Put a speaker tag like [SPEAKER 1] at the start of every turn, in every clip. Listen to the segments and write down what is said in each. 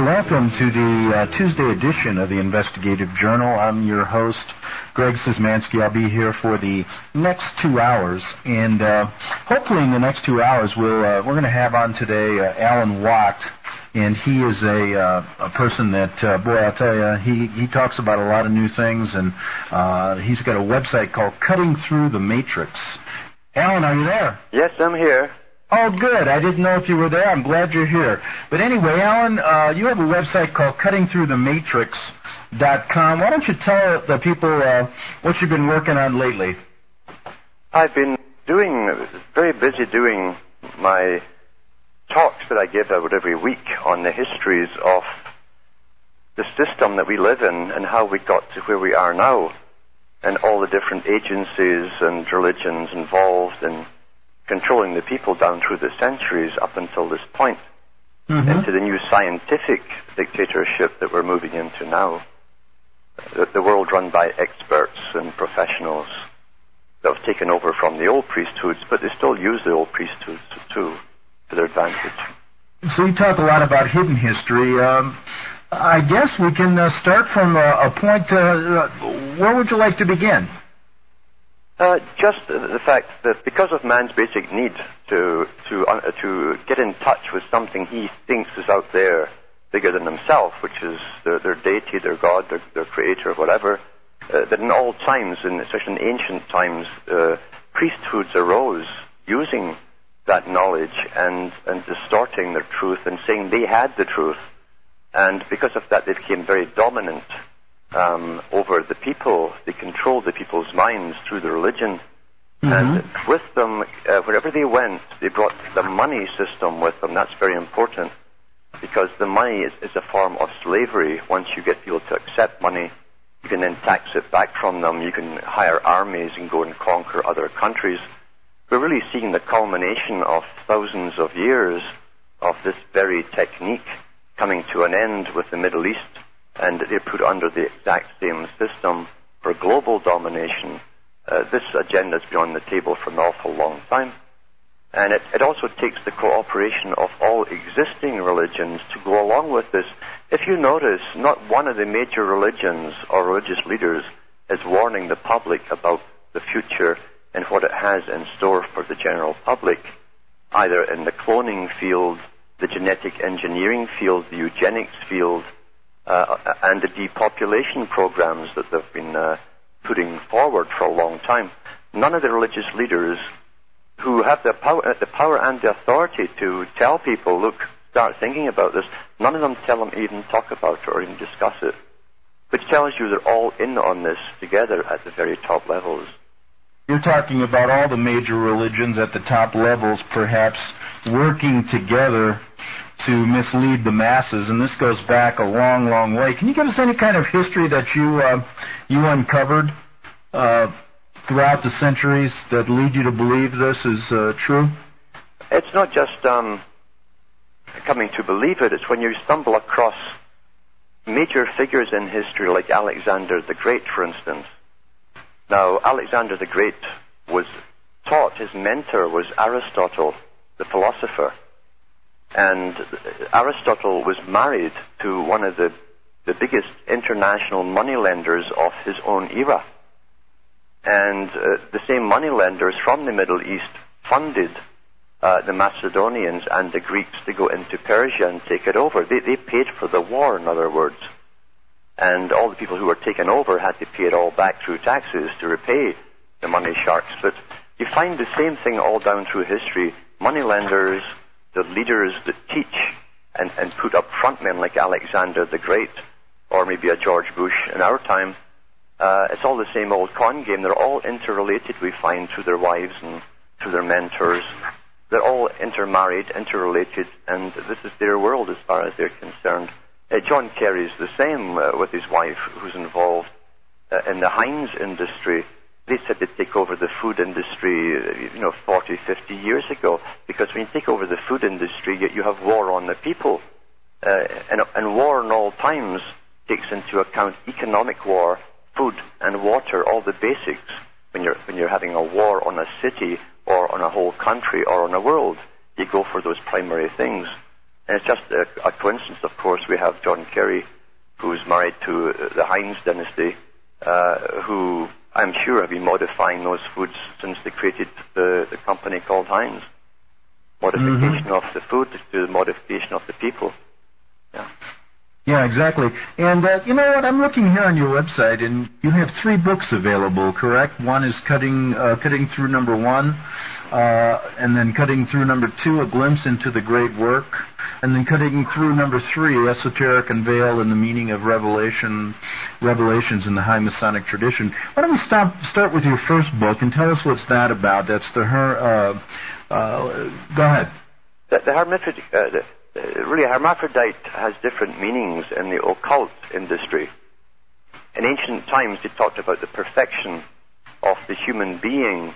[SPEAKER 1] Welcome to the uh, Tuesday edition of the Investigative Journal. I'm your host, Greg Szymanski. I'll be here for the next two hours, and uh, hopefully in the next two hours we'll uh, we're going to have on today uh, Alan Watt, and he is a uh, a person that uh, boy I'll tell you he he talks about a lot of new things, and he's got a website called Cutting Through the Matrix. Alan, are you there?
[SPEAKER 2] Yes, I'm here.
[SPEAKER 1] Oh, good. I didn't know if you were there. I'm glad you're here. But anyway, Alan, uh, you have a website called CuttingThroughTheMatrix.com. Why don't you tell the people uh, what you've been working on lately?
[SPEAKER 2] I've been doing, very busy doing my talks that I give out every week on the histories of the system that we live in and how we got to where we are now and all the different agencies and religions involved in controlling the people down through the centuries up until this point mm-hmm. into the new scientific dictatorship that we're moving into now. The, the world run by experts and professionals that have taken over from the old priesthoods, but they still use the old priesthoods too to their advantage.
[SPEAKER 1] So you talk a lot about hidden history. Um, I guess we can uh, start from a, a point. Uh, uh where would you like to begin?
[SPEAKER 2] Uh, just the fact that because of man's basic need to to uh, to get in touch with something he thinks is out there bigger than himself, which is their, their deity, their god, their, their creator, whatever, uh, that in all times, in, especially in ancient times, uh, priesthoods arose using that knowledge and and distorting their truth and saying they had the truth, and because of that they became very dominant um, over the people. They controlled the people's minds through the religion. Mm-hmm. And with them, uh, wherever they went, they brought the money system with them. That's very important because the money is, is a form of slavery. Once you get people to accept money, you can then tax it back from them. You can hire armies and go and conquer other countries. We're really seeing the culmination of thousands of years of this very technique coming to an end with the Middle East and they're put under the exact same system for global domination. Uh, this agenda has been on the table for an awful long time. And it, it also takes the cooperation of all existing religions to go along with this. If you notice, not one of the major religions or religious leaders is warning the public about the future and what it has in store for the general public, either in the cloning field, the genetic engineering field, the eugenics field, and the depopulation programs that they've been uh, putting forward for a long time. None of the religious leaders who have the power, uh, the power and the authority to tell people, look, start thinking about this, none of them tell them even talk about it or even discuss it. Which tells you they're all in on this together at the very top levels.
[SPEAKER 1] You're talking about all the major religions at the top levels, perhaps working together to mislead the masses, and this goes back a long, long way. Can you give us any kind of history that you uh, you uncovered uh, throughout the centuries that lead you to believe this is uh, true?
[SPEAKER 2] It's not just um, coming to believe it; it's when you stumble across major figures in history, like Alexander the Great, for instance. Now, Alexander the Great was taught; his mentor was Aristotle, the philosopher. And Aristotle was married to one of the, the biggest international moneylenders of his own era. And uh, the same moneylenders from the Middle East funded uh, the Macedonians and the Greeks to go into Persia and take it over. They, they paid for the war, in other words. And all the people who were taken over had to pay it all back through taxes to repay the money sharks. But you find the same thing all down through history. Moneylenders, the leaders that teach and, and put up front men like Alexander the Great or maybe a George Bush in our time, uh, it's all the same old con game. They're all interrelated, we find, through their wives and through their mentors. They're all intermarried, interrelated, and this is their world as far as they're concerned. Uh, John Kerry's the same uh, with his wife, who's involved uh, in the Heinz industry they said they'd take over the food industry, you know, 40, 50 years ago. Because when you take over the food industry, you, you have war on the people. Uh, and, and war in all times takes into account economic war, food and water, all the basics. When you're, when you're having a war on a city or on a whole country or on a world, you go for those primary things. And it's just a, a coincidence, of course. We have John Kerry, who's married to uh, the Heinz dynasty, uh, who I'm sure have been modifying those foods since they created the, the company called Heinz. Modification mm-hmm. of the food to the modification of the people. Yeah.
[SPEAKER 1] Yeah, exactly. And uh, you know what? I'm looking here on your website, and you have three books available. Correct? One is cutting uh, cutting through number one, uh, and then cutting through number two, a glimpse into the great work, and then cutting through number three, esoteric unveiled and the meaning of revelation, revelations in the high Masonic tradition. Why don't we stop, start with your first book and tell us what's that about? That's the her. Uh, uh, go ahead.
[SPEAKER 2] The, the the, uh, really, hermaphrodite has different meanings in the occult industry. In ancient times, they talked about the perfection of the human being,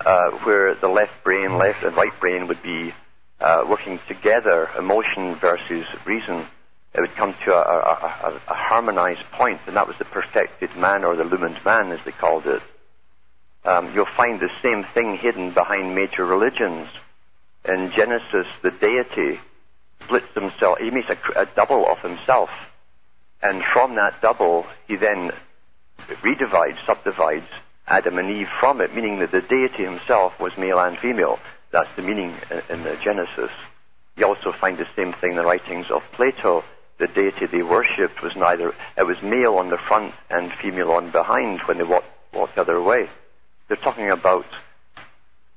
[SPEAKER 2] uh, where the left brain, left and right brain would be uh, working together, emotion versus reason. It would come to a, a, a, a harmonized point, and that was the perfected man or the illumined man, as they called it. Um, you'll find the same thing hidden behind major religions. In Genesis, the deity splits himself, he makes a, a double of himself. And from that double, he then redivides, subdivides Adam and Eve from it, meaning that the deity himself was male and female. That's the meaning in, in the Genesis. You also find the same thing in the writings of Plato. The deity they worshipped was neither, it was male on the front and female on behind when they walked, walked the other way. They're talking about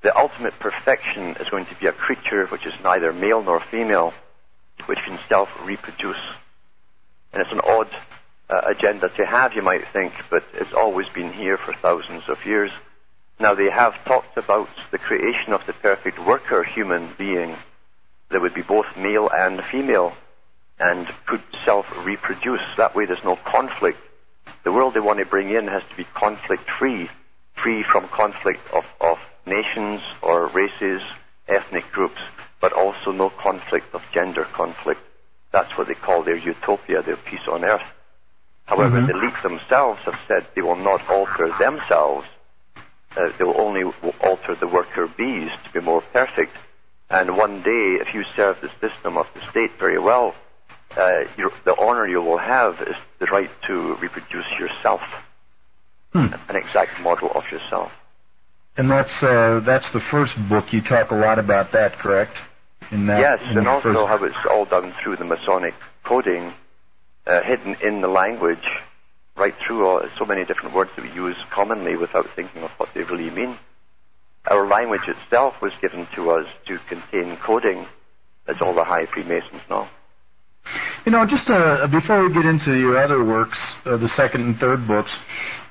[SPEAKER 2] the ultimate perfection is going to be a creature which is neither male nor female, which can self reproduce. And it's an odd uh, agenda to have, you might think, but it's always been here for thousands of years. Now, they have talked about the creation of the perfect worker human being that would be both male and female and could self reproduce. That way, there's no conflict. The world they want to bring in has to be conflict free, free from conflict of, of nations or races, ethnic groups but also no conflict of gender conflict. That's what they call their utopia, their peace on earth. However, mm-hmm. the elite themselves have said they will not alter themselves. Uh, they will only alter the worker bees to be more perfect. And one day, if you serve the system of the state very well, uh, the honor you will have is the right to reproduce yourself, hmm. an exact model of yourself.
[SPEAKER 1] And that's uh, that's the first book. You talk a lot about that, correct?
[SPEAKER 2] In that. Yes, in and also first... how it's all done through the Masonic coding, uh, hidden in the language, right through all, so many different words that we use commonly without thinking of what they really mean. Our language itself was given to us to contain coding, as all the high Freemasons know.
[SPEAKER 1] You know, just uh, before we get into your other works, uh, the second and third books,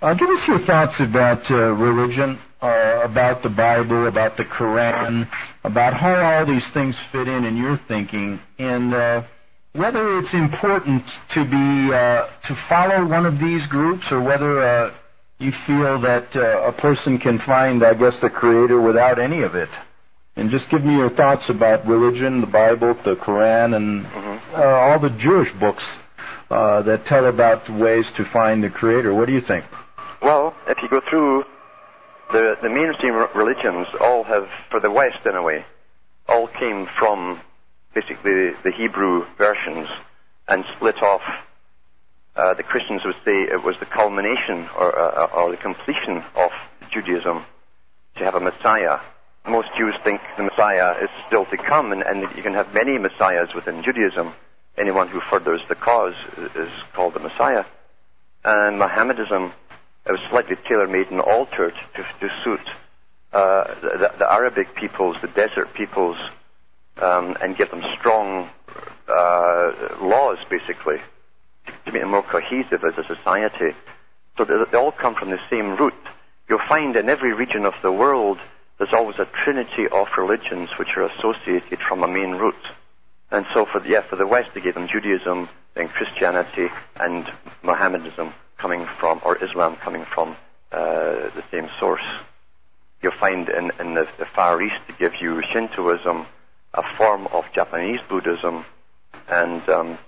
[SPEAKER 1] uh, give us your thoughts about uh, religion uh, about the Bible, about the Quran, about how all these things fit in in your thinking, and uh, whether it's important to be to follow one of these groups, or whether you feel that a person can find, I guess, the Creator without any of it. And just give me your thoughts about religion, the Bible, the Quran, and mm-hmm. uh, all the Jewish books uh, that tell about ways to find the Creator. What do you think?
[SPEAKER 2] Well, if you go through the, the mainstream religions all have, for the West in a way, all came from basically the Hebrew versions and split off. Uh, the Christians would say it was the culmination or, uh, or the completion of Judaism to have a Messiah. Most Jews think the Messiah is still to come, and, and you can have many Messiahs within Judaism. Anyone who furthers the cause is called the Messiah. And Mohammedism was slightly tailor-made and altered to, to suit uh, the, the, Arabic peoples, the desert peoples, um, and give them strong uh, laws, basically, to make them more cohesive as a society. So they, they all come from the same root. You'll find in every region of the world there's always a trinity of religions which are associated from a main root. And so for the, yeah, for the West they gave them Judaism, then Christianity, and Mohammedanism coming from, or Islam coming from uh, the same source. You'll find in, in the, the, Far East to give you Shintoism, a form of Japanese Buddhism, and um,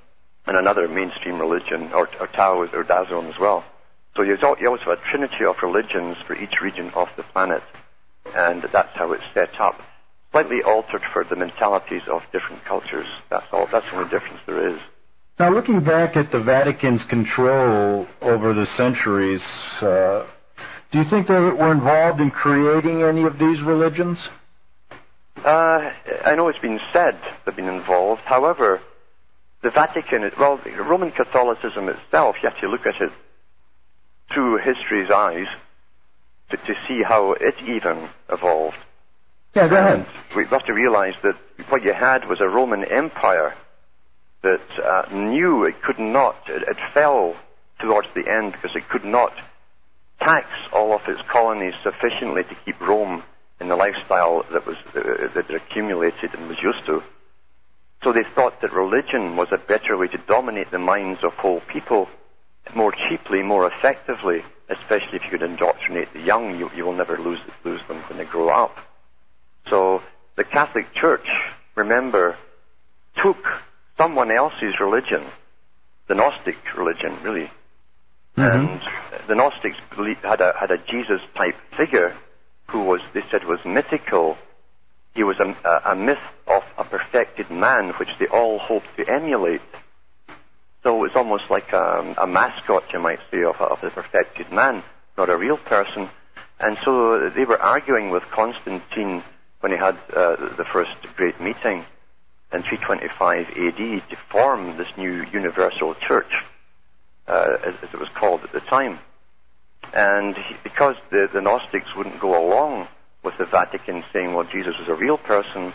[SPEAKER 2] and another mainstream religion, or, or Taoism or Daoism as well. So you always have a trinity of religions for each region of the planet, and that's how it's set up. slightly altered for the mentalities of different cultures. That's all. That's the only difference there is.
[SPEAKER 1] Now, looking back at the Vatican's control over the centuries, uh, do you think they were involved in creating any of these religions?
[SPEAKER 2] Uh, I know it's been said they've been involved. However, the Vatican, well, Roman Catholicism itself, you have to look at it through history's eyes to, to see how it even evolved.
[SPEAKER 1] Yeah, go ahead.
[SPEAKER 2] We have to realize that what you had was a Roman Empire that uh, knew it could not, it, it fell towards the end because it could not tax all of its colonies sufficiently to keep Rome in the lifestyle that was uh, that it accumulated and was used to. So they thought that religion was a better way to dominate the minds of whole people more cheaply, more effectively, especially if you could indoctrinate the young, you, you will never lose, lose them when they grow up. So the Catholic Church, remember, took someone else's religion, the Gnostic religion, really. Mm-hmm. And the Gnostics had a, had a Jesus type figure who was, they said, was mythical. He was a, a, a myth of a perfected man, which they all hoped to emulate. So it's almost like a, a mascot, you might say, of, of the perfected man, not a real person. And so they were arguing with Constantine when he had uh, the first great meeting in 325 AD to form this new universal church, uh, as, as, it was called at the time. And he, because the, the, Gnostics wouldn't go along with the Vatican saying, well, Jesus was a real person,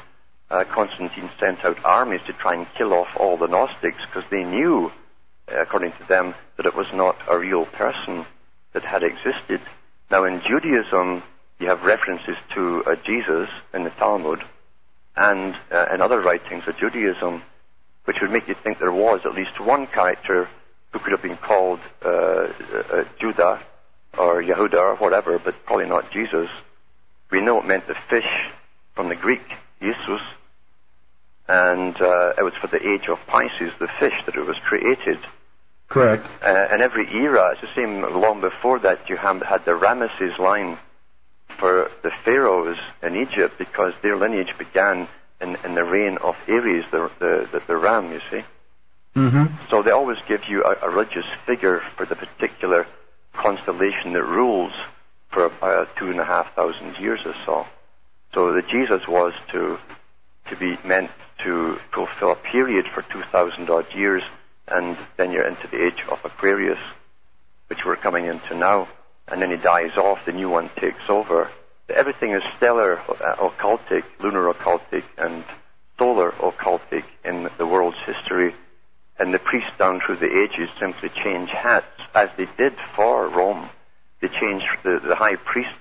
[SPEAKER 2] uh, Constantine sent out armies to try and kill off all the Gnostics because they knew, uh, according to them, that it was not a real person that had existed. Now, in Judaism, you have references to uh, Jesus in the Talmud and uh, in other writings of Judaism, which would make you think there was at least one character who could have been called uh, uh Judah or Yehuda or whatever, but probably not Jesus. We know it meant the fish from the Greek, Jesus, and uh, it was for the age of Pisces, the fish, that it was created.
[SPEAKER 1] Correct.
[SPEAKER 2] Uh, in every era, it's the same long before that, you had the Ramesses line for the pharaohs in Egypt because their lineage began in, in the reign of Aries, the, the, the, the ram, you see.
[SPEAKER 1] Mm-hmm.
[SPEAKER 2] So they always give you a, a, religious figure for the particular constellation that rules for about two and a half thousand years or so. So the Jesus was to to be meant to fulfill a period for two thousand odd years, and then you're into the age of Aquarius, which we're coming into now and then he dies off, the new one takes over. Everything is stellar uh, occultic, lunar occultic, and solar occultic in the world's history. And the priests down through the ages simply change hats, as they did for Rome. They changed the, the high priests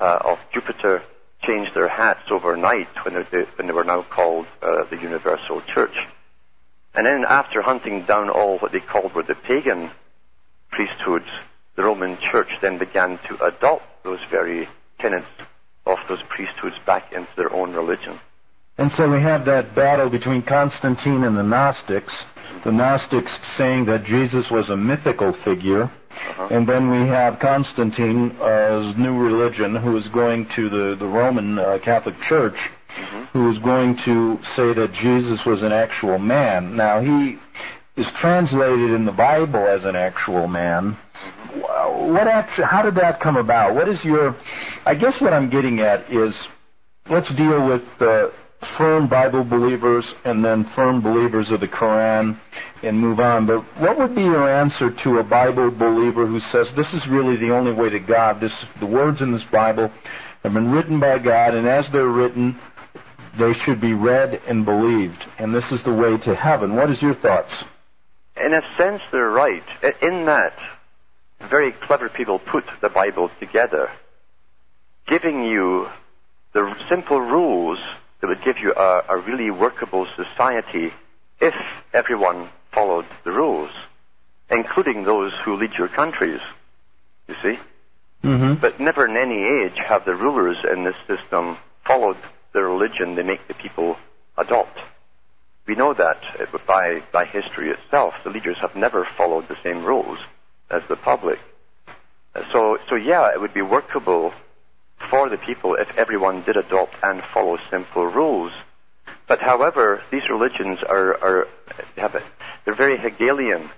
[SPEAKER 2] uh, of Jupiter changed their hats overnight when they, when they were now called uh, the Universal Church. And then after hunting down all what they called were the pagan priesthoods, the Roman Church then began to adopt those very tenets of those priesthoods back into their own religion.
[SPEAKER 1] And so we have that battle between Constantine and the Gnostics. The Gnostics saying that Jesus was a mythical figure. Uh-huh. And then we have Constantine's uh, new religion, who is going to the, the Roman uh, Catholic Church, mm-hmm. who is going to say that Jesus was an actual man. Now, he is translated in the Bible as an actual man. What actually, how did that come about? What is your, I guess what I'm getting at is, let's deal with the firm Bible believers and then firm believers of the Quran and move on. But what would be your answer to a Bible believer who says this is really the only way to God? This, the words in this Bible have been written by God, and as they're written, they should be read and believed, and this is the way to heaven. What is your thoughts?
[SPEAKER 2] in a sense, they're right. In that, very clever people put the Bible together, giving you the simple rules that would give you a, a really workable society if everyone followed the rules, including those who lead your countries. You see?
[SPEAKER 1] Mm-hmm.
[SPEAKER 2] But never in any age have the rulers in this system followed the religion they make the people adopt. We know that by, by history itself. The leaders have never followed the same rules as the public. So, so yeah, it would be workable for the people if everyone did adopt and follow simple rules. But however, these religions are, are have a, they're very Hegelian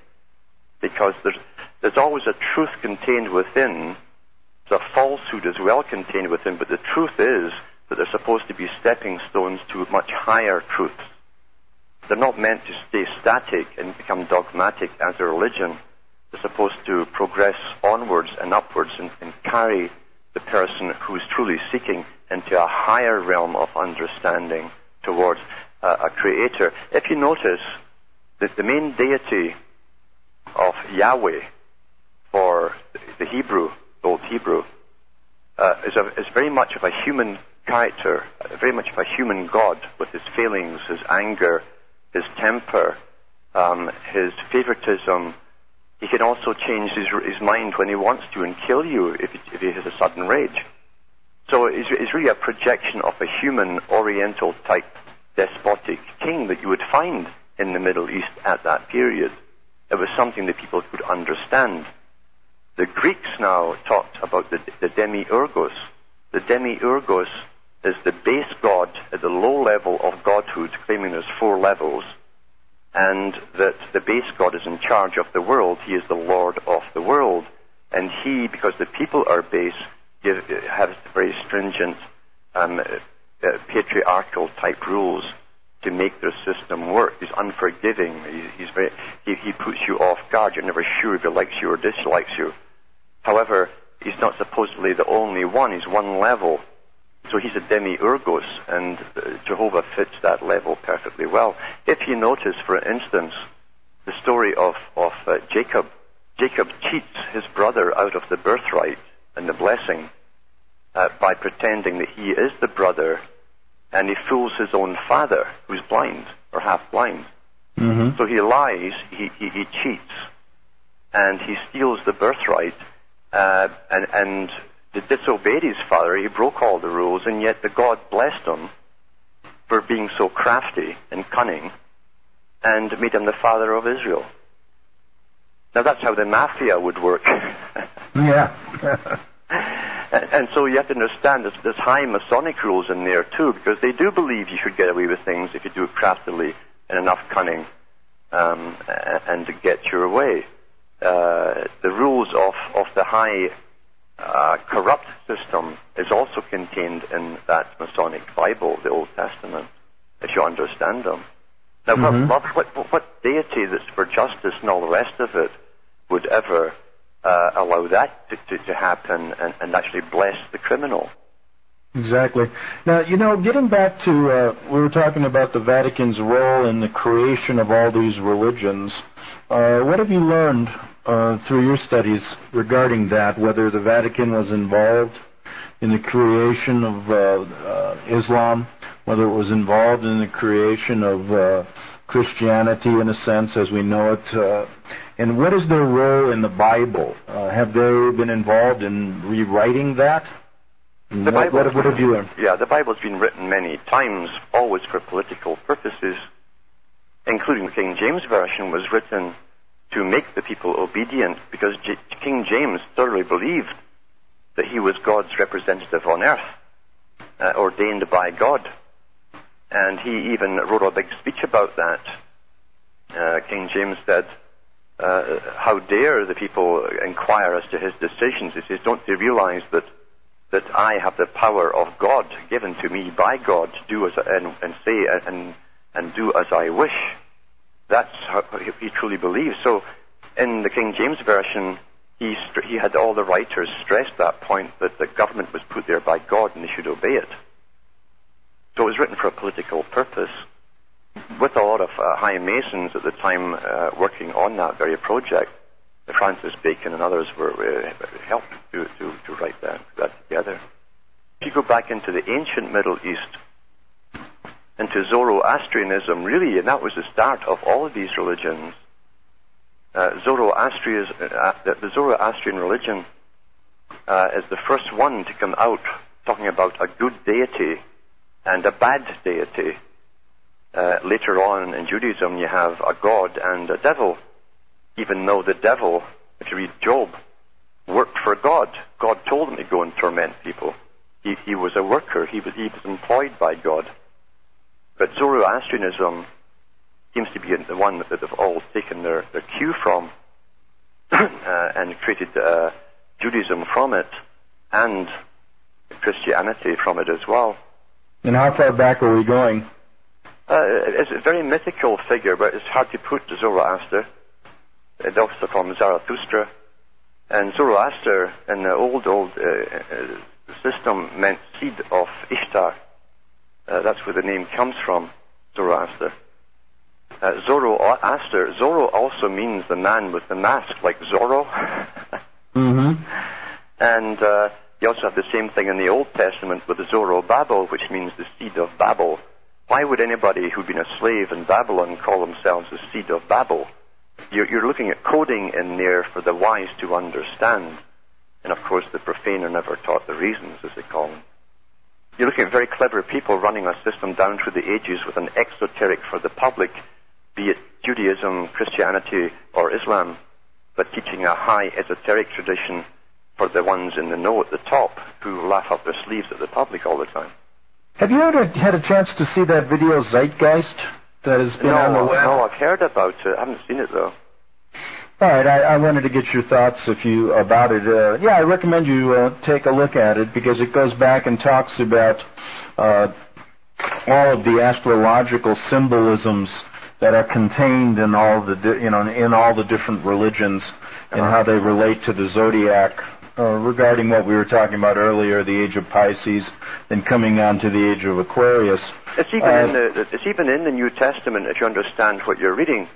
[SPEAKER 2] because there's, there's always a truth contained within, there's a falsehood as well contained within, but the truth is that they're supposed to be stepping stones to much higher truths. They're not meant to stay static and become dogmatic as a religion. They're supposed to progress onwards and upwards and, and carry the person who is truly seeking into a higher realm of understanding towards uh, a creator. If you notice that the main deity of Yahweh for the Hebrew, the Old Hebrew, uh, is, a, is very much of a human character, very much of a human God with his failings, his anger, his temper, um, his favoritism. He can also change his, his mind when he wants to and kill you if, if he has a sudden rage. So it's, it's really a projection of a human Oriental type despotic king that you would find in the Middle East at that period. It was something that people could understand. The Greeks now talked about the, the demiurgos. The demiurgos is the base god at the low level of godhood, claiming there's four levels, and that the base god is in charge of the world. He is the lord of the world. And he, because the people are base, give, has very stringent um, uh, patriarchal type rules to make their system work. He's unforgiving. He, he's very, he, he puts you off guard. You're never sure if he likes you or dislikes you. However, he's not supposedly the only one. He's one level. So he's a demiurgos, and uh, Jehovah fits that level perfectly well. If you notice, for instance, the story of, of uh, Jacob, Jacob cheats his brother out of the birthright and the blessing uh, by pretending that he is the brother, and he fools his own father, who's blind or half blind.
[SPEAKER 1] Mm-hmm.
[SPEAKER 2] So he lies, he, he, he, cheats, and he steals the birthright, uh, and, and disobeyed his father. He broke all the rules, and yet the God blessed him for being so crafty and cunning, and made him the father of Israel. Now that's how the mafia would work.
[SPEAKER 1] yeah.
[SPEAKER 2] and, and, so you have to understand there's, there's high Masonic rules in there too, because they do believe you should get away with things if you do it craftily and enough cunning um, and to get your way. Uh, the rules of, of the high uh, corrupt system is also contained in that Masonic Bible, the Old Testament, if you understand them. Now, mm-hmm. what, what, what, deity that's for justice and all the rest of it would ever uh, allow that to, to, to happen and, and, actually bless the criminal?
[SPEAKER 1] Exactly. Now, you know, getting back to, uh, we were talking about the Vatican's role in the creation of all these religions. Uh, what have you learned uh, through your studies regarding that, whether the Vatican was involved in the creation of uh, uh, Islam, whether it was involved in the creation of uh, Christianity in a sense as we know it, and what is their role in the Bible? Have they been involved in rewriting that?
[SPEAKER 2] The
[SPEAKER 1] what,
[SPEAKER 2] Bible,
[SPEAKER 1] what, what have you learned?
[SPEAKER 2] Yeah, the Bible's been written many times, always for political purposes, including the King James Version was written to make the people obedient because J- King James thoroughly believed that he was God's representative on earth, uh, ordained by God. And he even wrote a big speech about that. Uh, King James said, uh, How dare the people inquire as to his decisions? He says, Don't they realize that, that I have the power of God given to me by God to do as and, and say and, and do as I wish? That's how he truly believes. So, in the King James Version, he, he had all the writers stress that point that the government was put there by God and they should obey it. So it was written for a political purpose, with a lot of uh, high masons at the time uh, working on that very project. Francis Bacon and others were uh, helped to, to, to write that, that together. If you go back into the ancient Middle East, into Zoroastrianism, really, and that was the start of all of these religions. Uh, Zoroastria's, uh, the Zoroastrian religion uh, is the first one to come out talking about a good deity and a bad deity. Uh, later on in Judaism, you have a god and a devil, even though the devil, if you read Job, worked for God. God told him to go and torment people. He, he was a worker. He was, he was employed by God. But Zoroastrianism seems to be the one that they've all taken their, their cue from uh, and created uh, Judaism from it and Christianity from it as well.
[SPEAKER 1] And how far back are we going?
[SPEAKER 2] Uh, it's a very mythical figure, but it's hard to put Zoroaster. They also him Zarathustra. And Zoroaster in the old, old uh, uh, system meant seed of Ishtar. Uh, that's where the name comes from, Zoroaster. Uh, Zoroaster, Zoro also means the man with the mask, like Zorro.
[SPEAKER 1] mm-hmm.
[SPEAKER 2] And uh, you also have the same thing in the Old Testament with Zorobabel, which means the seed of Babel. Why would anybody who'd been a slave in Babylon call themselves the seed of Babel? You're, you're looking at coding in there for the wise to understand. And of course, the profane are never taught the reasons, as they call them. You're looking at very clever people running a system down through the ages with an exoteric for the public, be it Judaism, Christianity, or Islam, but teaching a high esoteric tradition for the ones in the know at the top who laugh up their sleeves at the public all the time.
[SPEAKER 1] Have you ever had a chance to see that video Zeitgeist that has been
[SPEAKER 2] no,
[SPEAKER 1] on the web?
[SPEAKER 2] No, I've heard about it. I haven't seen it though.
[SPEAKER 1] All right, I, I wanted to get your thoughts if you about it. Uh, yeah, I recommend you uh, take a look at it because it goes back and talks about uh, all of the astrological symbolisms that are contained in all the di- you know in all the different religions and
[SPEAKER 2] Uh-huh.
[SPEAKER 1] how they relate to the zodiac. Uh, regarding what we were talking about earlier, the age of Pisces, and coming on to the age of Aquarius.
[SPEAKER 2] It's even
[SPEAKER 1] Uh,
[SPEAKER 2] in the it's even in the New Testament if you understand what you're reading.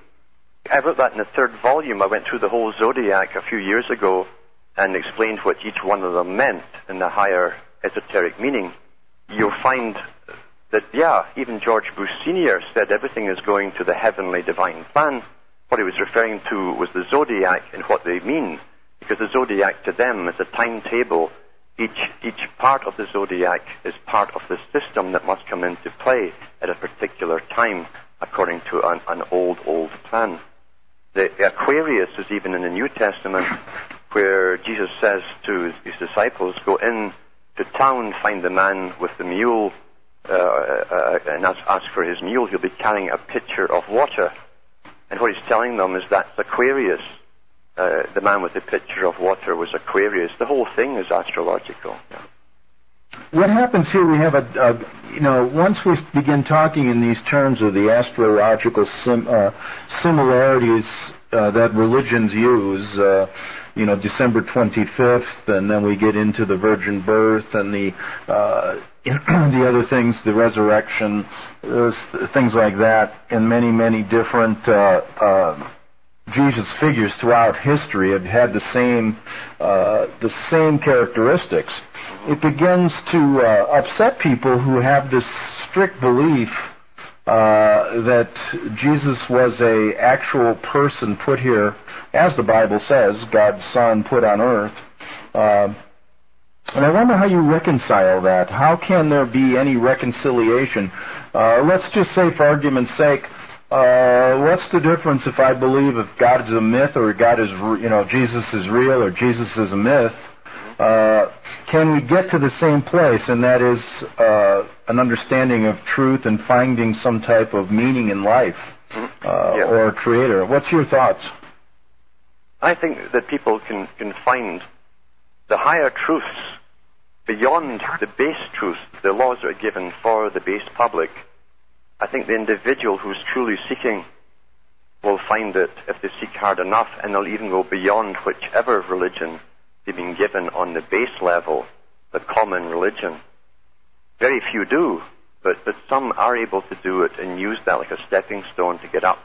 [SPEAKER 2] I wrote that in the third volume. I went through the whole zodiac a few years ago and explained what each one of them meant in the higher esoteric meaning. You'll find that yeah, even George Bush Senior said everything is going to the heavenly divine plan. What he was referring to was the zodiac and what they mean, because the zodiac to them is a timetable. Each each part of the zodiac is part of the system that must come into play at a particular time, according to an, an old old plan. The Aquarius is even in the New Testament, where Jesus says to his, disciples, "Go in to town, find the man with the mule, uh, uh, and ask, ask for his mule. He'll be carrying a pitcher of water." And what he's telling them is that's Aquarius. Uh, the man with the picture of water was Aquarius. The whole thing is astrological.
[SPEAKER 1] What happens here? We have a, a, you know, once we begin talking in these terms of the astrological sim, uh, similarities uh, that religions use, uh, you know, December 25th, and then we get into the virgin birth and the uh, the other things, the resurrection, uh, things like that, and many, many different. Uh, uh, Jesus figures throughout history have had the same uh, the same characteristics. It begins to uh, upset people who have this strict belief uh, that Jesus was a actual person put here, as the Bible says, God's Son put on earth. Uh, and I wonder how you reconcile that. How can there be any reconciliation? Uh, let's just say, for argument's sake, uh, what's the difference if I believe if God is a myth or God is, you know, Jesus is real or Jesus is a myth? Uh, can we get to the same place, and that is uh, an understanding of truth and finding some type of meaning in life uh,
[SPEAKER 2] Yeah.
[SPEAKER 1] or a creator? What's your thoughts?
[SPEAKER 2] I think that people can, can find the higher truths beyond the base truths, the laws that are given for the base public. I think the individual who's truly seeking will find it if they seek hard enough, and they'll even go beyond whichever religion they've been given on the base level, the common religion. Very few do, but, but some are able to do it and use that like a stepping stone to get up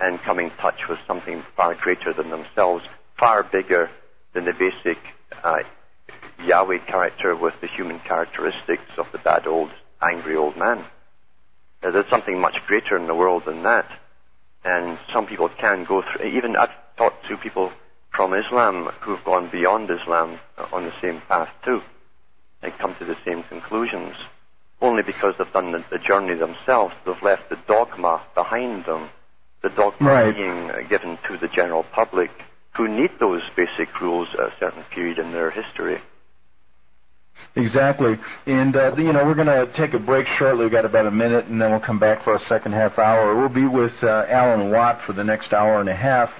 [SPEAKER 2] and come in touch with something far greater than themselves, far bigger than the basic uh, Yahweh character with the human characteristics of the bad old, angry old man. There's something much greater in the world than that. And some people can go through, even I've talked to people from Islam who've gone beyond Islam on the same path too, and come to the same conclusions. Only because they've done the, the journey themselves, they've left the dogma behind them. The dogma
[SPEAKER 1] Right.
[SPEAKER 2] being given to the general public who need those basic rules at a certain period in their history.
[SPEAKER 1] Exactly. And, uh, you know, we're going to take a break shortly. We've got about a minute, and then we'll come back for our second half hour. We'll be with uh, Alan Watt for the next hour and a half.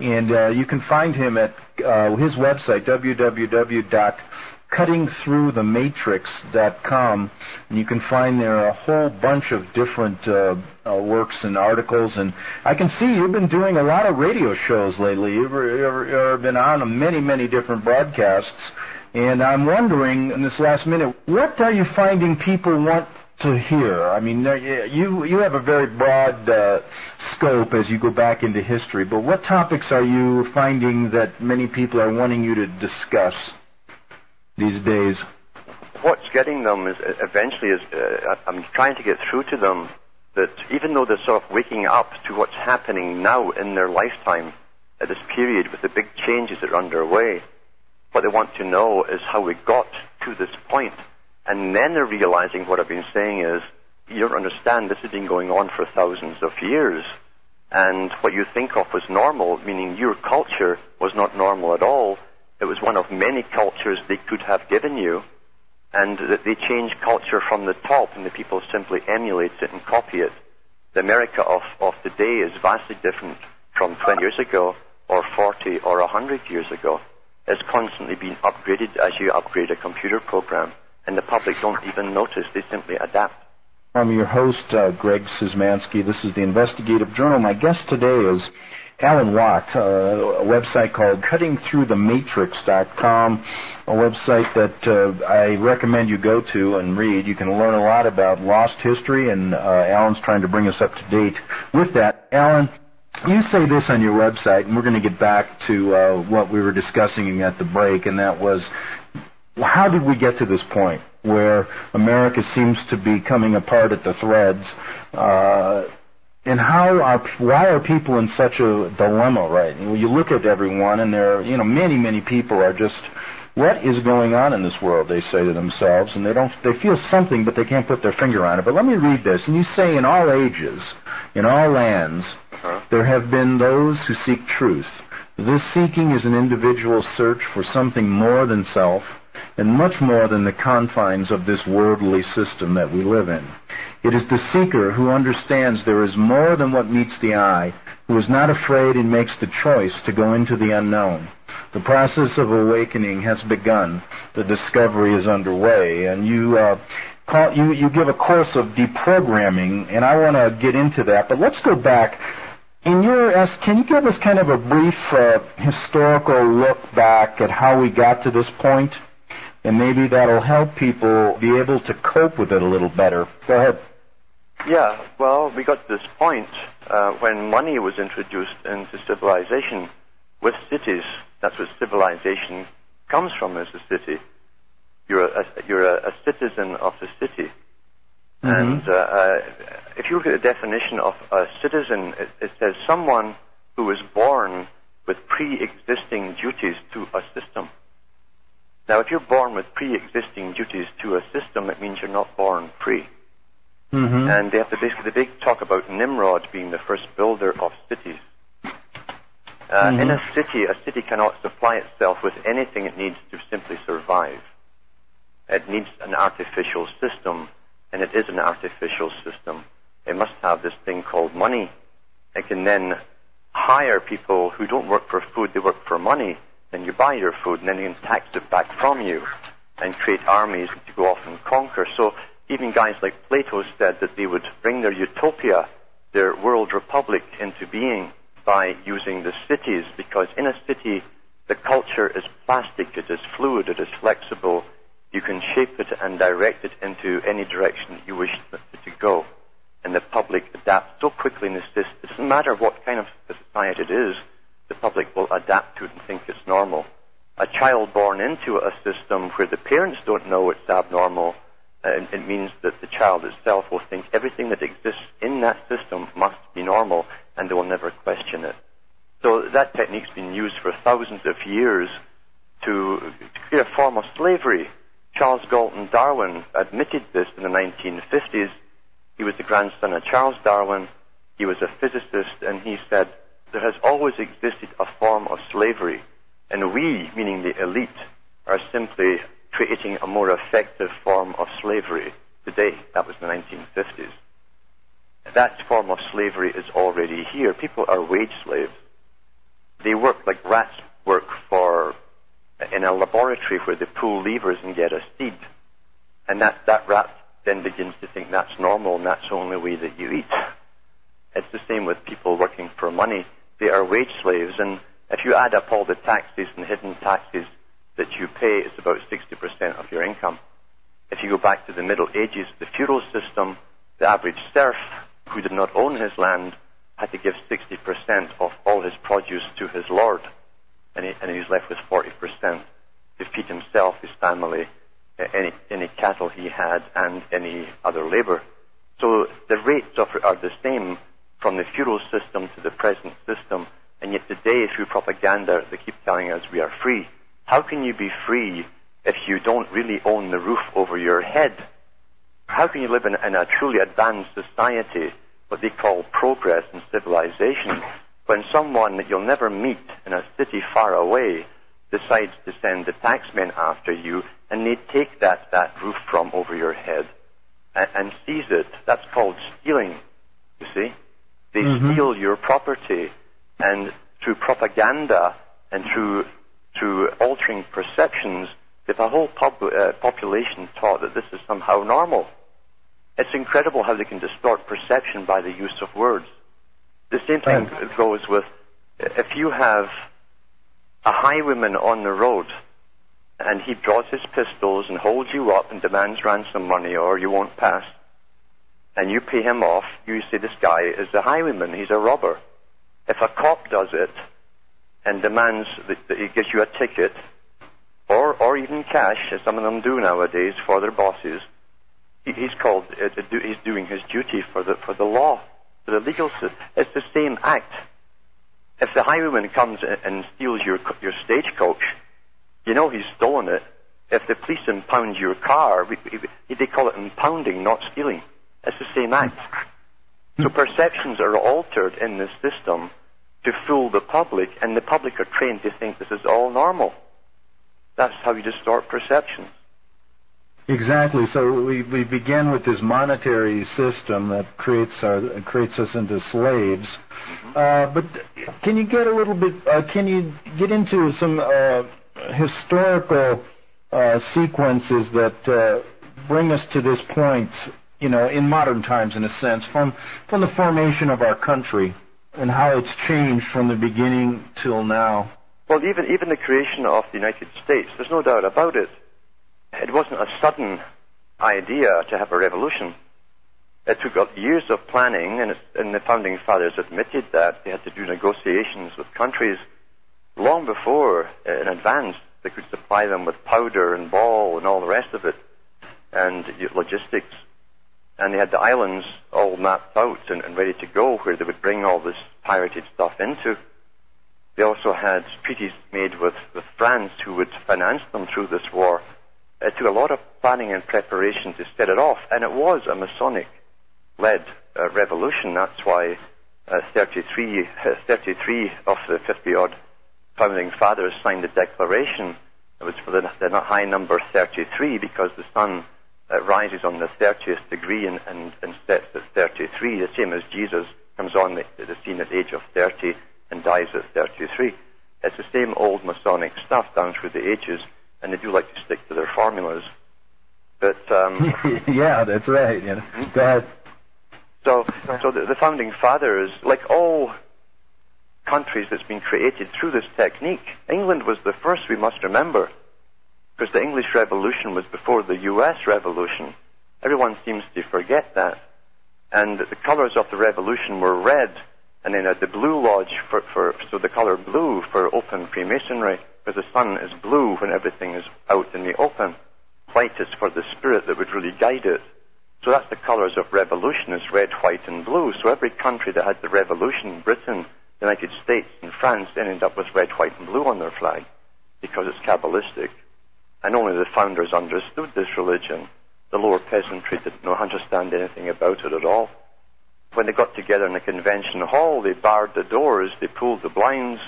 [SPEAKER 1] And uh, you can find him at uh, his website, www.cuttingthroughthematrix.com. And you can find there a whole bunch of different uh, uh, works and articles. And I can see you've been doing a lot of radio shows lately. You've, you've, you've been on many, many different broadcasts. And I'm wondering in this last minute, what are you finding people want to hear? I mean, you you have a very broad uh, scope as you go back into history, but what topics are you finding that many people are wanting you to discuss these days?
[SPEAKER 2] What's getting them is eventually is uh, I'm trying to get through to them that even though they're sort of waking up to what's happening now in their lifetime at this period with the big changes that are underway what they want to know is how we got to this point. And then they're realizing what I've been saying is, you don't understand, this has been going on for thousands of years. And what you think of as normal, meaning your culture, was not normal at all. It was one of many cultures they could have given you. And that they change culture from the top and the people simply emulate it and copy it. The America of, of today is vastly different from 20 years ago or 40 or 100 years ago is constantly being upgraded as you upgrade a computer program, and the public don't even notice, they simply adapt.
[SPEAKER 1] I'm your host, uh, Greg Szymanski. This is the Investigative Journal. My guest today is Alan Watt, uh, a website called CuttingThroughTheMatrix.com, a website that uh, I recommend you go to and read. You can learn a lot about lost history, and uh, Alan's trying to bring us up to date with that. Alan, you say this on your website, and we're going to get back to uh, what we were discussing at the break, and that was how did we get to this point where America seems to be coming apart at the threads? Uh, and how are why are people in such a dilemma right? You look at everyone, and there, are, you know, many many people are just what is going on in this world? They say to themselves, and they don't. They feel something, but they can't put their finger on it. But let me read this, and you say, in all ages, in all lands, uh-huh. there have been those who seek truth. This seeking is an individual search for something more than self, and much more than the confines of this worldly system that we live in. It is the seeker who understands there is more than what meets the eye, who is not afraid and makes the choice to go into the unknown. The process of awakening has begun. The discovery is underway, and you uh, call, you you give a course of deprogramming, and I want to get into that. But let's go back. In your can you give us kind of a brief uh, historical look back at how we got to this point, and maybe that'll help people be able to cope with it a little better. Go ahead.
[SPEAKER 2] Yeah, well, we got to this point uh, when money was introduced into civilization with cities. That's where civilization comes from as a city. You're a, you're a, a citizen of the city. Mm-hmm. And uh, uh, if you look at the definition of a citizen, it, it says someone who is born with pre-existing duties to a system. Now, if you're born with pre-existing duties to a system, it means you're not born free. Mm-hmm. And they have the big, the big talk about Nimrod being the first builder of cities. Uh, mm-hmm. In a city, a city cannot supply itself with anything it needs to simply survive. It needs an artificial system, and it is an artificial system. It must have this thing called money. It can then hire people who don't work for food, they work for money. Then you buy your food, and then you can tax it back from you and create armies to go off and conquer. So even guys like Plato said that they would bring their utopia, their world republic, into being by using the cities because in a city the culture is plastic, it is fluid, it is flexible. You can shape it and direct it into any direction that you wish it to go. And the public adapts so quickly in this. It doesn't matter what kind of society it is, the public will adapt to it and think it's normal. A child born into a system where the parents don't know it's abnormal, uh, it means that the child itself will think everything that exists in that system must be normal and they will never question it. So that technique's been used for thousands of years to, to create a form of slavery. Charles Galton Darwin admitted this in the 1950s. He was the grandson of Charles Darwin. He was a physicist, and he said, there has always existed a form of slavery, and we, meaning the elite, are simply creating a more effective form of slavery today. That was the 1950s. That form of slavery is already here. People are wage slaves. They work like rats work for in a laboratory where they pull levers and get a seed. And that, that rat then begins to think that's normal and that's the only way that you eat. It's the same with people working for money. They are wage slaves and if you add up all the taxes and hidden taxes that you pay, it's about 60% of your income. If you go back to the Middle Ages, the feudal system, the average serf who did not own his land had to give 60% of all his produce to his lord, and he, and he was left with 40% to feed himself, his family, any, any cattle he had, and any other labor. So the rates of, are the same from the feudal system to the present system, and yet today, through propaganda, they keep telling us we are free. How can you be free if you don't really own the roof over your head? How can you live in, in a truly advanced society, what they call progress and civilization, when someone that you'll never meet in a city far away decides to send the taxmen after you and they take that, that roof from over your head and, and seize it? That's called stealing, you see? They mm-hmm. steal your property and through propaganda and through, through altering perceptions, if a whole pub, uh, population taught that this is somehow normal. It's incredible how they can distort perception by the use of words. The same thing right. goes with if you have a highwayman on the road and he draws his pistols and holds you up and demands ransom money or you won't pass, and you pay him off, you say this guy is a highwayman, he's a robber. If a cop does it and demands that, that he gives you a ticket, or, or even cash, as some of them do nowadays for their bosses, he's called, uh, he's doing his duty for the, for the law, the legal system. It's the same act. If the highwayman comes and steals your, your stagecoach, you know he's stolen it. If the police impound your car, they call it impounding, not stealing. It's the same act. So hmm. perceptions are altered in this system to fool the public, and the public are trained to think this is all normal. That's how you distort perceptions.
[SPEAKER 1] Exactly. So we, we begin with this monetary system that creates our, creates us into slaves. Mm-hmm. Uh, but can you get a little bit? Uh, can you get into some uh, historical uh, sequences that uh, bring us to this point? You know, in modern times, in a sense, from from the formation of our country and how it's changed from the beginning till now.
[SPEAKER 2] Well, even even the creation of the United States, there's no doubt about it it wasn't a sudden idea to have a revolution. It took years of planning, and, and, the founding fathers admitted that they had to do negotiations with countries long before, uh, in advance, they could supply them with powder and ball and all the rest of it, and logistics. And they had the islands all mapped out and, and ready to go where they would bring all this pirated stuff into. They also had treaties made with, with France who would finance them through this war it took a lot of planning and preparation to set it off, and it was a Masonic-led uh, revolution. That's why uh, 33, uh, 33 of the 50-odd founding fathers signed the Declaration. It was for the, the high number 33 because the sun uh, rises on the 30th degree and, and, and, sets at 33, the same as Jesus comes on the, the scene at the age of 30 and dies at 33. It's the same old Masonic stuff down through the ages and they do like to stick to their formulas. But um,
[SPEAKER 1] yeah, that's right. You know. Mm-hmm. Go ahead.
[SPEAKER 2] So, so the, the founding fathers, like all countries that's been created through this technique, England was the first. We must remember, because the English Revolution was before the U.S. Revolution. Everyone seems to forget that. And the colours of the revolution were red, and then at the blue lodge for, for so the colour blue for open Freemasonry because the sun is blue when everything is out in the open. White is for the spirit that would really guide it. So that's the colours of revolution is red, white and blue. So every country that had the revolution, Britain, the United States and France ended up with red, white and blue on their flag because it's Kabbalistic. And only the founders understood this religion. The lower peasantry didn't understand anything about it at all. When they got together in the convention hall, they barred the doors, they pulled the blinds,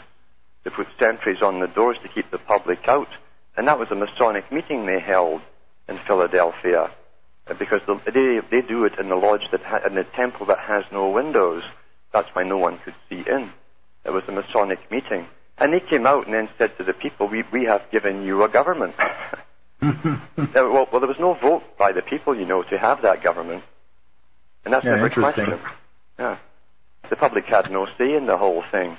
[SPEAKER 2] they put sentries on the doors to keep the public out. And that was a Masonic meeting they held in Philadelphia. Because they, they do it in the lodge that ha- in the temple that has no windows. That's why no one could see in. It was a Masonic meeting. And they came out and then said to the people, we, we have given you a government. well, well, there was no vote by the people, you know, to have that government. And that's
[SPEAKER 1] yeah,
[SPEAKER 2] never
[SPEAKER 1] interesting.
[SPEAKER 2] questioned. Yeah. The public had no say in the whole thing.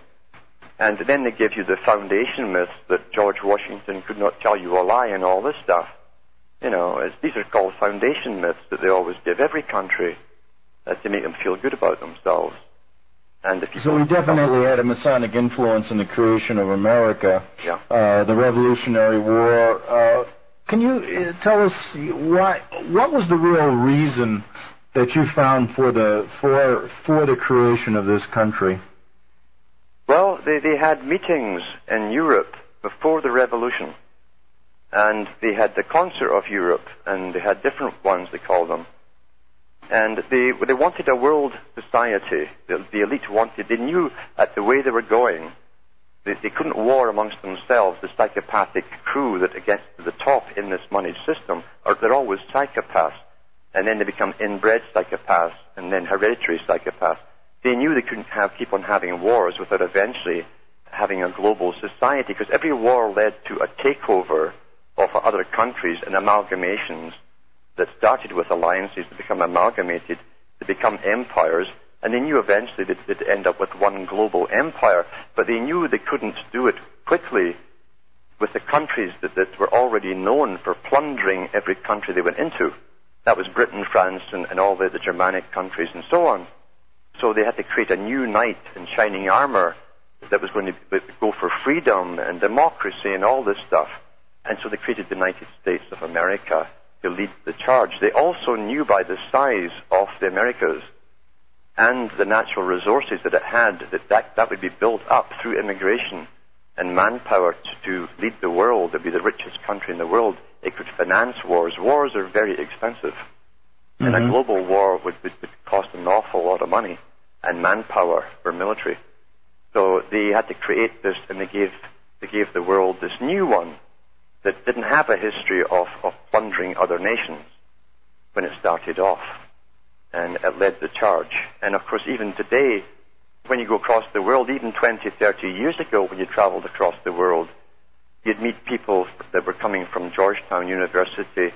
[SPEAKER 2] And then they give you the foundation myths that George Washington could not tell you a lie and all this stuff. You know, these are called foundation myths that they always give every country uh, to make them feel good about themselves. And if you
[SPEAKER 1] so we definitely had a Masonic influence in the creation of America.
[SPEAKER 2] Yeah.
[SPEAKER 1] Uh, the Revolutionary War. Uh, can you uh, tell us why? What was the real reason that you found for the for for the creation of this country?
[SPEAKER 2] Well, they, they had meetings in Europe before the revolution, and they had the concert of Europe, and they had different ones they called them, and they they wanted a world society. The, the elite wanted. They knew at the way they were going, they, they couldn't war amongst themselves. The psychopathic crew that gets to the top in this money system are they're always psychopaths and then they become inbred psychopaths, and then hereditary psychopaths. They knew they couldn't have, keep on having wars without eventually having a global society, because every war led to a takeover of other countries and amalgamations that started with alliances to become amalgamated, to become empires, and they knew eventually that they'd end up with one global empire, but they knew they couldn't do it quickly with the countries that, that were already known for plundering every country they went into. That was Britain, France, and, and all the, the Germanic countries and so on. So they had to create a new knight in shining armor that was going to go for freedom and democracy and all this stuff. And so they created the United States of America to lead the charge. They also knew by the size of the Americas and the natural resources that it had that that, that would be built up through immigration and manpower to, to lead the world, to be the richest country in the world. It could finance wars. Wars are very expensive. Mm-hmm. And a global war would, would, would cost an awful lot of money and manpower for military. So they had to create this and they gave, they gave the world this new one that didn't have a history of, of plundering other nations when it started off. And it led the charge. And of course, even today, when you go across the world, even 20, 30 years ago, when you traveled across the world, you'd meet people that were coming from Georgetown University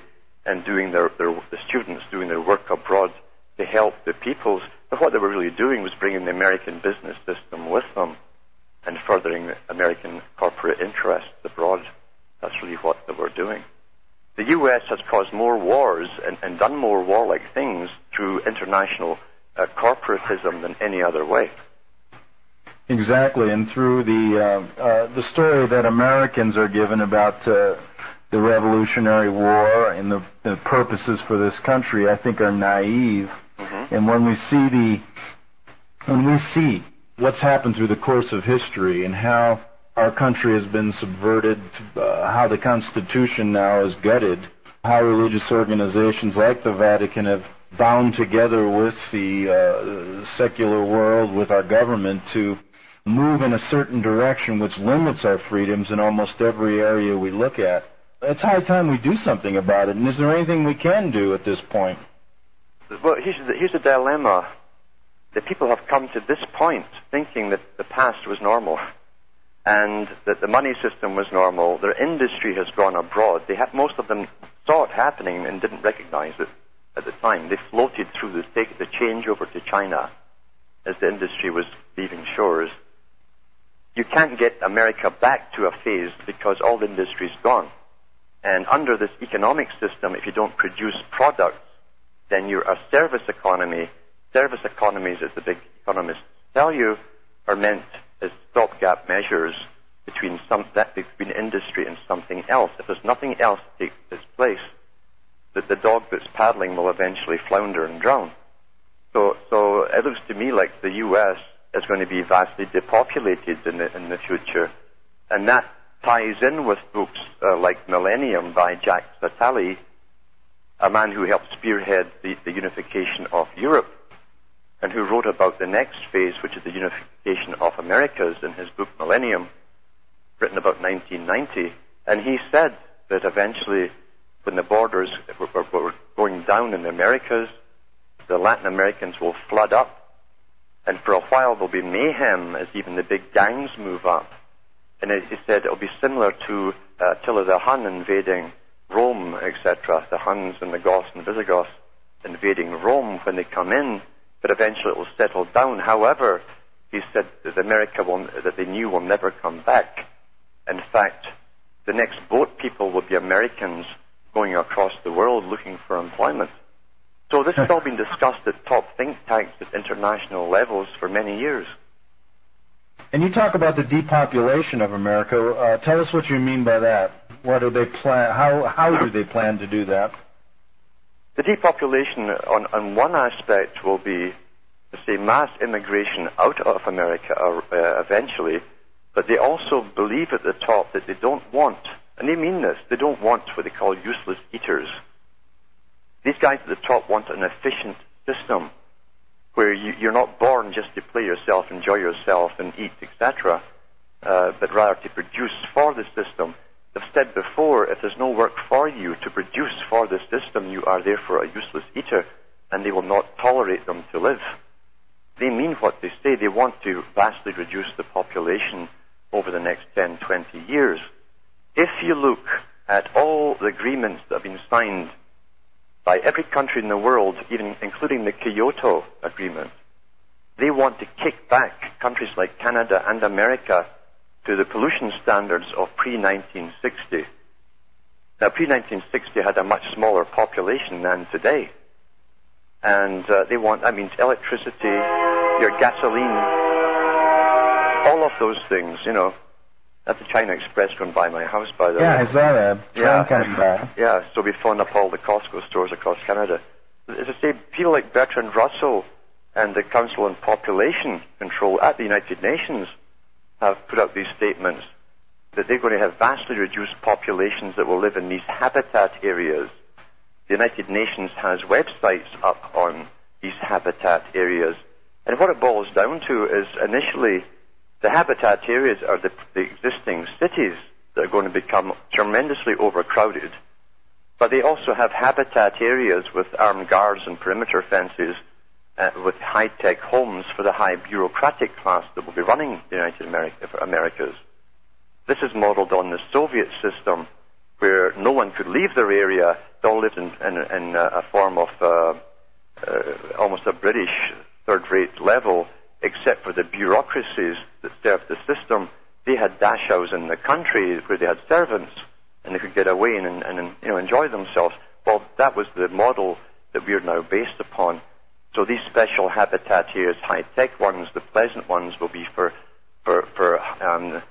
[SPEAKER 2] and doing their, their the students doing their work abroad to help the peoples. But what they were really doing was bringing the American business system with them and furthering American corporate interests abroad. That's really what they were doing. The U.S. has caused more wars and, and done more warlike things through international uh, corporatism than any other way.
[SPEAKER 1] Exactly, and through the uh, uh, the story that Americans are given about uh, the Revolutionary War and the, the, purposes for this country, I think are naive. Mm-hmm. And when we see the when we see what's happened through the course of history and how our country has been subverted, uh, how the Constitution now is gutted, how religious organizations like the Vatican have bound together with the uh, secular world, with our government to move in a certain direction which limits our freedoms in almost every area we look at. It's high time we do something about it. And is there anything we can do at this point?
[SPEAKER 2] Well, here's the, here's the dilemma. The people have come to this point thinking that the past was normal and that the money system was normal. Their industry has gone abroad. They most of them saw it happening and didn't recognize it at the time. They floated through the, the changeover to China as the industry was leaving shores you can't get America back to a phase because all the industry is gone. And under this economic system, if you don't produce products, then you're a service economy. Service economies, as the big economists tell you, are meant as stopgap measures between some, that between industry and something else. If there's nothing else that takes its place, that the dog that's paddling will eventually flounder and drown. So, so it looks to me like the U.S is going to be vastly depopulated in the, in the future. And that ties in with books uh, like Millennium by Jacques Attali, a man who helped spearhead the, the unification of Europe and who wrote about the next phase, which is the unification of Americas in his book Millennium, written about 1990. And he said that eventually, when the borders were, were going down in the Americas, the Latin Americans will flood up, and for a while there'll be mayhem as even the big gangs move up. And he said it'll be similar to uh, Attila the Hun invading Rome, etc. The Huns and the Goths and Visigoths invading Rome when they come in, but eventually it will settle down. However, he said that America will, that they knew will never come back. In fact, the next boat people will be Americans going across the world looking for employment. So this has all been discussed at top think tanks at international levels for many years.
[SPEAKER 1] And you talk about the depopulation of America. Uh, tell us what you mean by that. What do they plan? How how do they plan to do that?
[SPEAKER 2] The depopulation, on, on one aspect, will be, say, mass immigration out of America uh, eventually, but they also believe at the top that they don't want, and they mean this, they don't want what they call useless eaters. These guys at the top want an efficient system where you, are not born just to play yourself, enjoy yourself, and eat, etc., uh, but rather to produce for the system. I've said before, if there's no work for you to produce for the system, you are therefore a useless eater, and they will not tolerate them to live. They mean what they say. They want to vastly reduce the population over the next 10, 20 years. If you look at all the agreements that have been signed by every country in the world, even including the Kyoto Agreement. They want to kick back countries like Canada and America to the pollution standards of pre-1960. Now, pre-1960 had a much smaller population than today. And uh, they want, I mean, electricity, your gasoline, all of those things, you know, that's the China Express going by my house, by the
[SPEAKER 1] yeah,
[SPEAKER 2] way.
[SPEAKER 1] Yeah, is that a
[SPEAKER 2] yeah,
[SPEAKER 1] coming by?
[SPEAKER 2] Yeah, so we phoned up all the Costco stores across Canada. As I say, people like Bertrand Russell and the Council on Population Control at the United Nations have put out these statements that they're going to have vastly reduced populations that will live in these habitat areas. The United Nations has websites up on these habitat areas. And what it boils down to is initially the habitat areas are the, the existing cities that are going to become tremendously overcrowded, but they also have habitat areas with armed guards and perimeter fences uh, with high-tech homes for the high bureaucratic class that will be running the United America, Americas. This is modeled on the Soviet system where no one could leave their area. They all lived in, in, in a form of uh, uh, almost a British third-rate level except for the bureaucracies that served the system, they had dachas in the country where they had servants and they could get away and, and, you know, enjoy themselves. Well, that was the model that we are now based upon. So these special habitat areas, high-tech ones, the pleasant ones, will be for for, for um,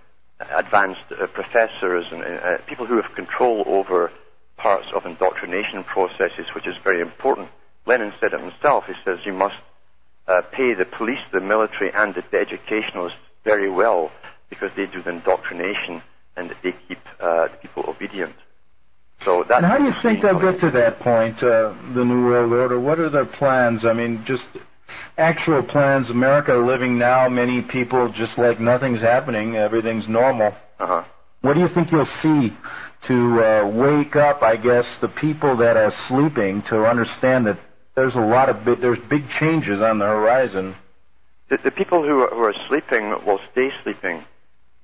[SPEAKER 2] advanced uh, professors and uh, people who have control over parts of indoctrination processes, which is very important. Lenin said it himself. He says you must uh, pay the police, the military, and the, the educationalists very well because they do the indoctrination and they keep uh, the people obedient. So
[SPEAKER 1] that. And how do you think they'll get to that point, uh, the New World Order? What are their plans? I mean, just actual plans. America living now, many people just like nothing's happening, everything's normal.
[SPEAKER 2] Uh-huh.
[SPEAKER 1] What do you think you'll see to uh, wake up, I guess, the people that are sleeping to understand that there's a lot of big, there's big changes on the horizon.
[SPEAKER 2] The, the people who are, who are sleeping will stay sleeping.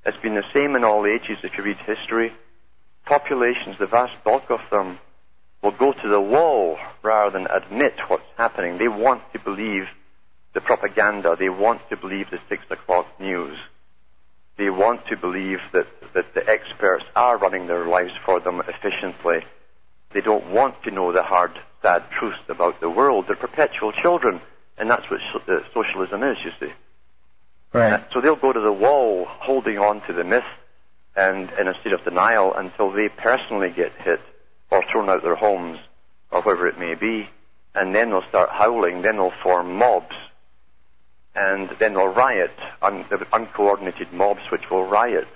[SPEAKER 2] It's been the same in all ages if you read history. Populations, the vast bulk of them, will go to the wall rather than admit what's happening. They want to believe the propaganda. They want to believe the six o'clock news. They want to believe that, that the experts are running their lives for them efficiently. They don't want to know the hard sad truths about the world. They're perpetual children, and that's what uh, socialism is, you see.
[SPEAKER 1] Right. Uh,
[SPEAKER 2] so they'll go to the wall holding on to the myth and in a state of denial until they personally get hit or thrown out their homes or wherever it may be. And then they'll start howling, then they'll form mobs. And then they'll riot, un- uncoordinated mobs which will riot.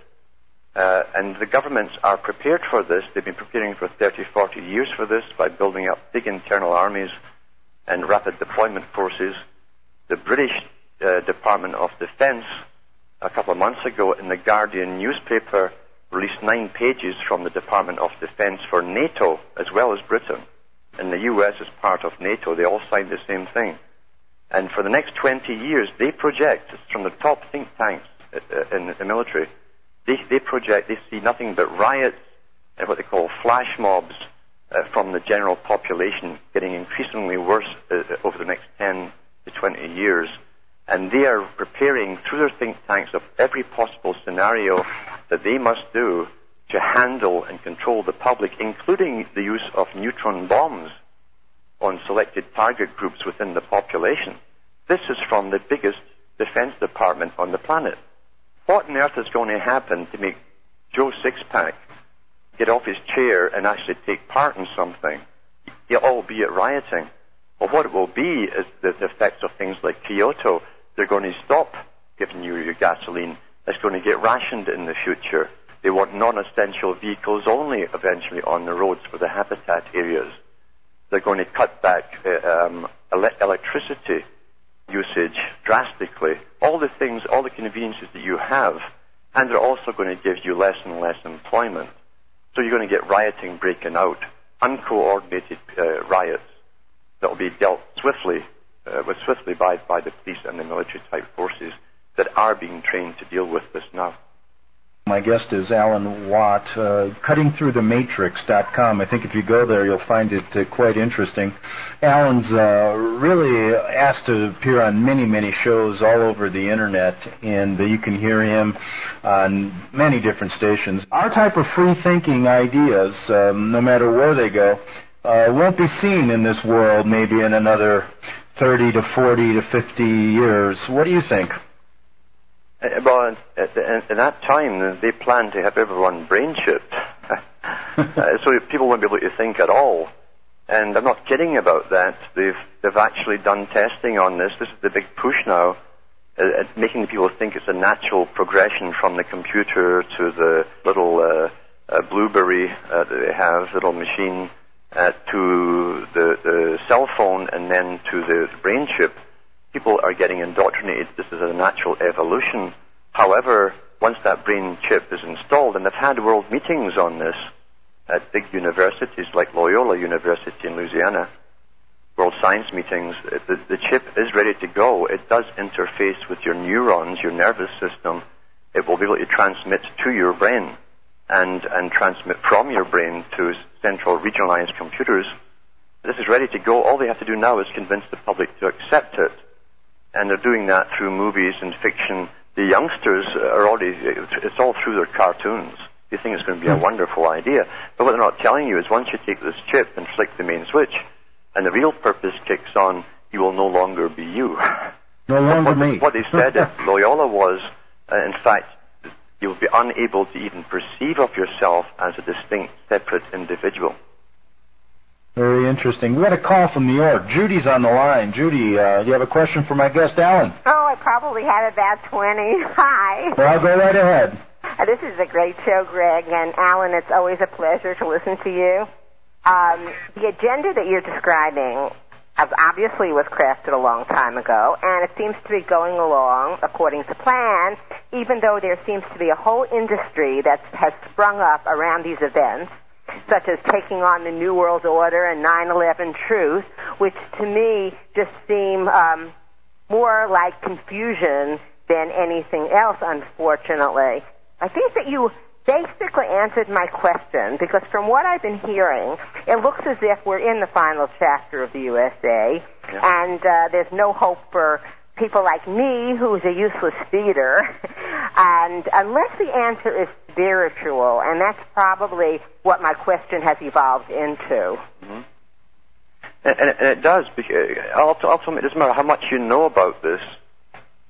[SPEAKER 2] Uh, and the governments are prepared for this. They've been preparing for 30, 40 years for this by building up big internal armies and rapid deployment forces. The British uh, Department of Defence, a couple of months ago, in the Guardian newspaper, released nine pages from the Department of Defense for NATO as well as Britain. And the US is part of NATO. They all signed the same thing. And for the next 20 years, they project, it's from the top think tanks uh, uh, in the military, they, they project, they see nothing but riots and what they call flash mobs uh, from the general population getting increasingly worse uh, over the next 10 to 20 years. And they are preparing through their think tanks of every possible scenario that they must do to handle and control the public, including the use of neutron bombs on selected target groups within the population. This is from the biggest defense department on the planet. What on earth is going to happen to make Joe Sixpack get off his chair and actually take part in something, albeit rioting? Well, what it will be is the effects of things like Kyoto. They're going to stop giving you your gasoline. It's going to get rationed in the future. They want non-essential vehicles only eventually on the roads for the habitat areas. They're going to cut back uh, um, ele- electricity usage drastically. All the things, all the conveniences that you have, and they're also going to give you less and less employment. So you're going to get rioting breaking out, uncoordinated uh, riots that will be dealt swiftly, uh, with swiftly by, by the police and the military type forces that are being trained to deal with this now.
[SPEAKER 1] My guest is Alan Watt, uh, cuttingthroughthematrix.com. I think if you go there, you'll find it uh, quite interesting. Alan's uh, really asked to appear on many, many shows all over the internet, and you can hear him on many different stations. Our type of free-thinking ideas, um, no matter where they go, uh, won't be seen in this world maybe in another 30 to 40 to 50 years. What do you think?
[SPEAKER 2] Uh, well, at, at, that time, they planned to have everyone brain chipped. uh, so people won't be able to think at all. And I'm not kidding about that. They've, they've actually done testing on this. This is the big push now, uh, at making people think it's a natural progression from the computer to the little uh, uh, blueberry uh, that they have, little machine, uh, to the, the cell phone, and then to the brain chip people are getting indoctrinated. This is a natural evolution. However, once that brain chip is installed, and they've had world meetings on this at big universities like Loyola University in Louisiana, world science meetings, the, the chip is ready to go. It does interface with your neurons, your nervous system. It will be able to transmit to your brain and, and transmit from your brain to central regionalized computers. This is ready to go. All they have to do now is convince the public to accept it and they're doing that through movies and fiction. The youngsters are already, it's all through their cartoons. They think it's going to be a hmm. wonderful idea. But what they're not telling you is once you take this chip and flick the main switch, and the real purpose kicks on, you will no longer be you.
[SPEAKER 1] No longer
[SPEAKER 2] what,
[SPEAKER 1] me.
[SPEAKER 2] What they said at Loyola was, uh, in fact, you will be unable to even perceive of yourself as a distinct, separate individual.
[SPEAKER 1] Very interesting. We got a call from New York. Judy's on the line. Judy, uh, do you have a question for my guest, Alan?
[SPEAKER 3] Oh, I probably had about 20. Hi.
[SPEAKER 1] Well, I'll go right ahead.
[SPEAKER 3] Uh, this is a great show, Greg. And Alan, it's always a pleasure to listen to you. Um, the agenda that you're describing obviously was crafted a long time ago, and it seems to be going along according to plan, even though there seems to be a whole industry that has sprung up around these events such as taking on the New World Order and 9/11 Truth, which to me just seem um, more like confusion than anything else. Unfortunately, I think that you basically answered my question because from what I've been hearing, it looks as if we're in the final chapter of the USA, yeah. and uh, there's no hope for people like me, who's a useless feeder, and unless the answer is spiritual, and that's probably what my question has evolved into.
[SPEAKER 2] Mm-hmm. And, and, it does. Ultimately, it doesn't matter how much you know about this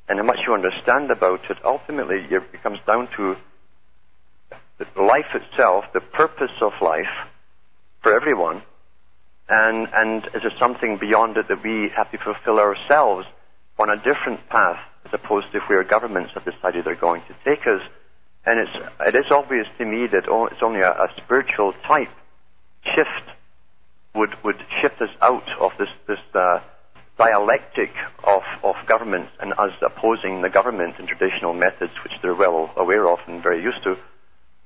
[SPEAKER 2] and how much you understand about it. Ultimately, it comes down to life itself, the purpose of life for everyone, and and is there something beyond it that we have to fulfill ourselves on a different path as opposed to where governments have decided they're going to take us. And it's, it is obvious to me that it's only a, a spiritual type shift would, would shift us out of this, this uh, dialectic of, of governments and us opposing the government in traditional methods, which they're well aware of and very used to,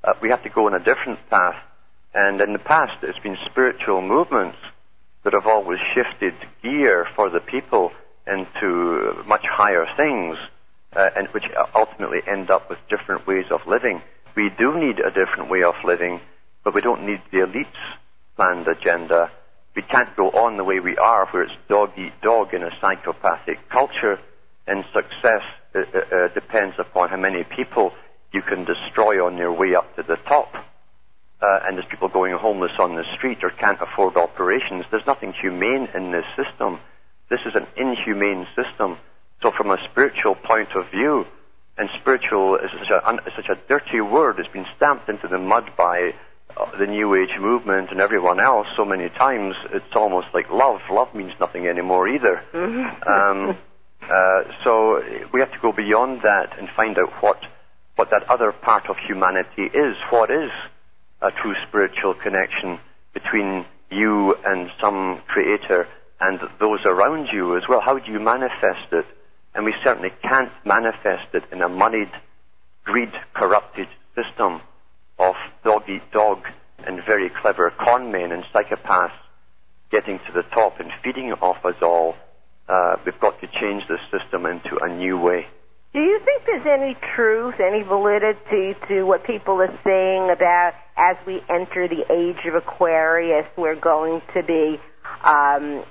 [SPEAKER 2] uh, we have to go on a different path. And in the past, it's been spiritual movements that have always shifted gear for the people into much higher things, uh, and which ultimately end up with different ways of living. We do need a different way of living, but we don't need the elites' planned agenda. We can't go on the way we are, where it's dog eat dog in a psychopathic culture, and success uh, uh, uh depends upon how many people you can destroy on your way up to the top. Uh, and there's people going homeless on the street or can't afford operations. There's nothing humane in this system. This is an inhumane system. So from a spiritual point of view, and spiritual is such a, is such a dirty word, it's been stamped into the mud by uh, the New Age movement and everyone else so many times, it's almost like love. Love means nothing anymore either. um, uh, so we have to go beyond that and find out what what that other part of humanity is. What is a true spiritual connection between you and some creator and those around you as well? How do you manifest it? And we certainly can't manifest it in a moneyed, greed corrupted system of dog eat dog and very clever con men and psychopaths getting to the top and feeding off us all. Uh, we've got to change this system into a new way.
[SPEAKER 3] Do you think there's any truth, any validity to what people are saying about as we enter the age of Aquarius, we're going to be um,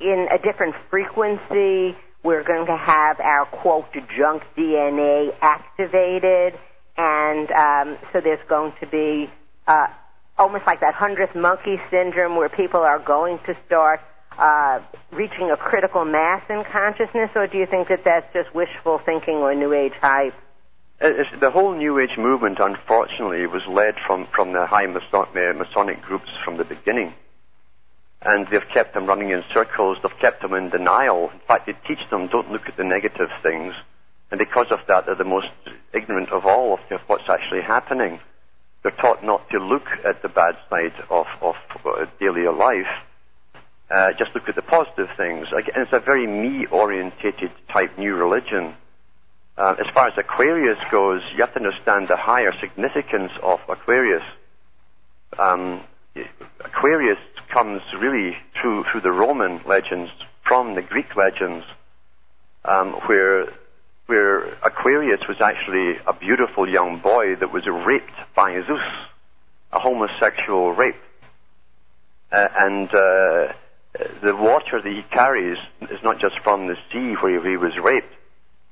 [SPEAKER 3] in a different frequency? We're going to have our quote junk DNA activated, and um, so there's going to be uh, almost like that hundredth monkey syndrome, where people are going to start uh, reaching a critical mass in consciousness, or do you think that that's just wishful thinking or New Age hype?
[SPEAKER 2] It's, the whole New Age movement, unfortunately, was led from, from the high Masonic groups from the beginning. And they've kept them running in circles, they've kept them in denial. In fact, they teach them don't look at the negative things. And because of that, they're the most ignorant of all of what's actually happening. They're taught not to look at the bad side of, of uh, daily life uh, just look at the positive things. Again, it's a very me-orientated type new religion. Uh, as far as Aquarius goes, you have to understand the higher significance of Aquarius. Um, Aquarius comes really through through the Roman legends from the Greek legends, um, where where Aquarius was actually a beautiful young boy that was raped by Zeus, a homosexual rape, uh, and uh, the water that he carries is not just from the sea where he was raped,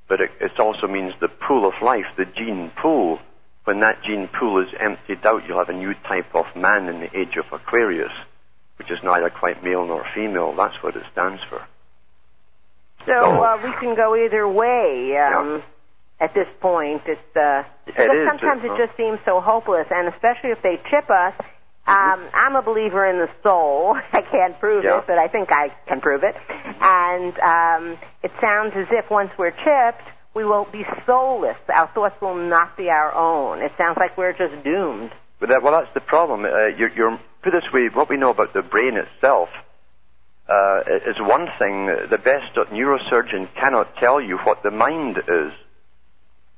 [SPEAKER 2] but it, it also means the pool of life, the gene pool. When that gene pool is emptied out, you'll have a new type of man in the age of Aquarius, which is neither quite male nor female. That's what it stands for.
[SPEAKER 3] So uh, we can go either way. Um, yeah. At this point, it's uh,
[SPEAKER 2] it
[SPEAKER 3] is, sometimes it, it just seems so hopeless, and especially if they chip us um, I'm a believer in the soul. I can't prove
[SPEAKER 2] yeah.
[SPEAKER 3] it, but I think I can prove it. And um, it sounds as if once we're chipped, we will be soulless. Our thoughts will not be our own. It sounds like we're just doomed.
[SPEAKER 2] But that, well, that's the problem. Uh, you're, you're, put this way, what we know about the brain itself uh, is one thing. The best neurosurgeon cannot tell you what the mind is.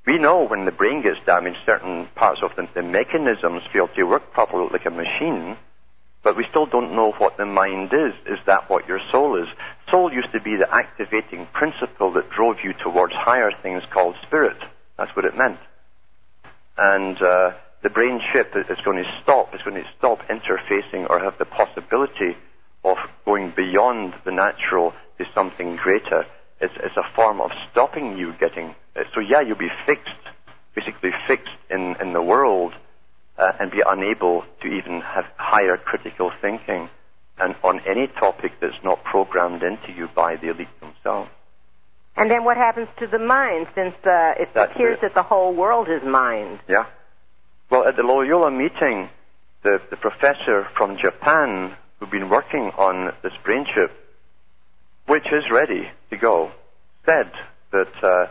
[SPEAKER 2] We know when the brain gets damaged, certain parts of the, the mechanisms fail to work properly like a machine, but we still don't know what the mind is. Is that what your soul is? Soul used to be the activating principle that drove you towards higher things called spirit. That's what it meant. And uh, the brain chip is going to stop. It's going to stop interfacing or have the possibility of going beyond the natural to something greater. It's, it's a form of stopping you getting so yeah, you'll be fixed, basically fixed in, in the world, uh, and be unable to even have higher critical thinking and on any topic that's not programmed into you by the elite themselves.
[SPEAKER 3] And then what happens to the mind, since uh, it
[SPEAKER 2] That's
[SPEAKER 3] appears
[SPEAKER 2] it.
[SPEAKER 3] that the whole world is mind?
[SPEAKER 2] Yeah. Well, at the Loyola meeting, the, the professor from Japan who'd been working on this brain chip, which is ready to go, said that uh,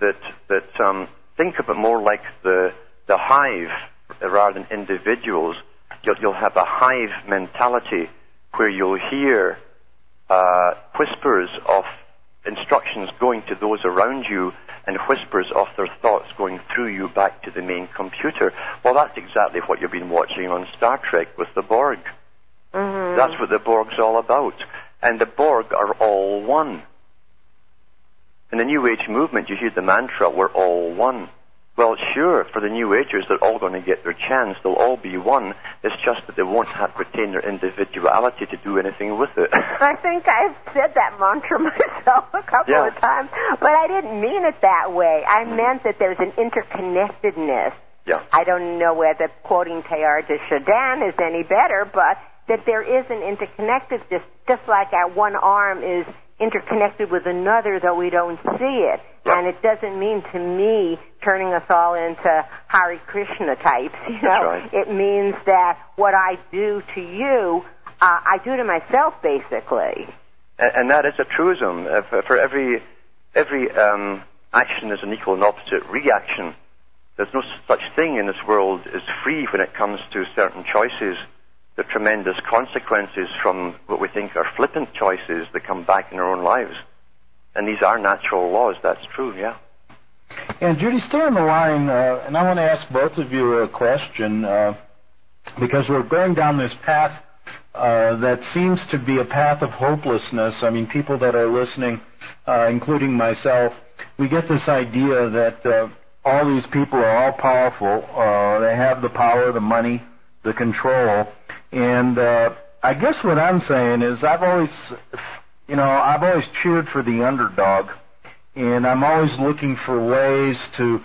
[SPEAKER 2] that that um, think of it more like the the hive rather than individuals. You'll, you'll have a hive mentality where you'll hear uh, whispers of instructions going to those around you, and whispers of their thoughts going through you back to the main computer. Well, that's exactly what you've been watching on Star Trek with the Borg.
[SPEAKER 3] Mm-hmm.
[SPEAKER 2] That's what the Borg's all about. And the Borg are all one. In the New Age movement, you hear the mantra, we're all one. Well, sure, for the New Agers, they're all going to get their chance. They'll all be one. It's just that they won't have retain their individuality to do anything with it.
[SPEAKER 3] I think I've said that mantra myself a couple
[SPEAKER 2] Yeah.
[SPEAKER 3] of times, but I didn't mean it that way. I mm-hmm. meant that there's an interconnectedness.
[SPEAKER 2] yeah.
[SPEAKER 3] I don't know whether quoting Teilhard de Chardin is any better, but that there is an interconnectedness, just like our one arm is interconnected with another, though we don't see it. And it doesn't mean to me turning us all into Hare Krishna types. You know,
[SPEAKER 2] right.
[SPEAKER 3] it means that what I do to you, uh, I do to myself, basically.
[SPEAKER 2] And, and that is a truism. Uh, for, for every every um, action is an equal and opposite reaction. There's no such thing in this world as free when it comes to certain choices. The tremendous consequences from what we think are flippant choices that come back in our own lives. And these are natural laws. That's true. Yeah.
[SPEAKER 1] And Judy, stay on the line, uh, and I want to ask both of you a question uh, because we're going down this path uh, that seems to be a path of hopelessness. I mean, people that are listening, uh, including myself, we get this idea that uh, all these people are all powerful. Uh, they have the power, the money, the control, and I guess what I'm saying is I've always, you know, I've always cheered for the underdog and I'm always looking for ways to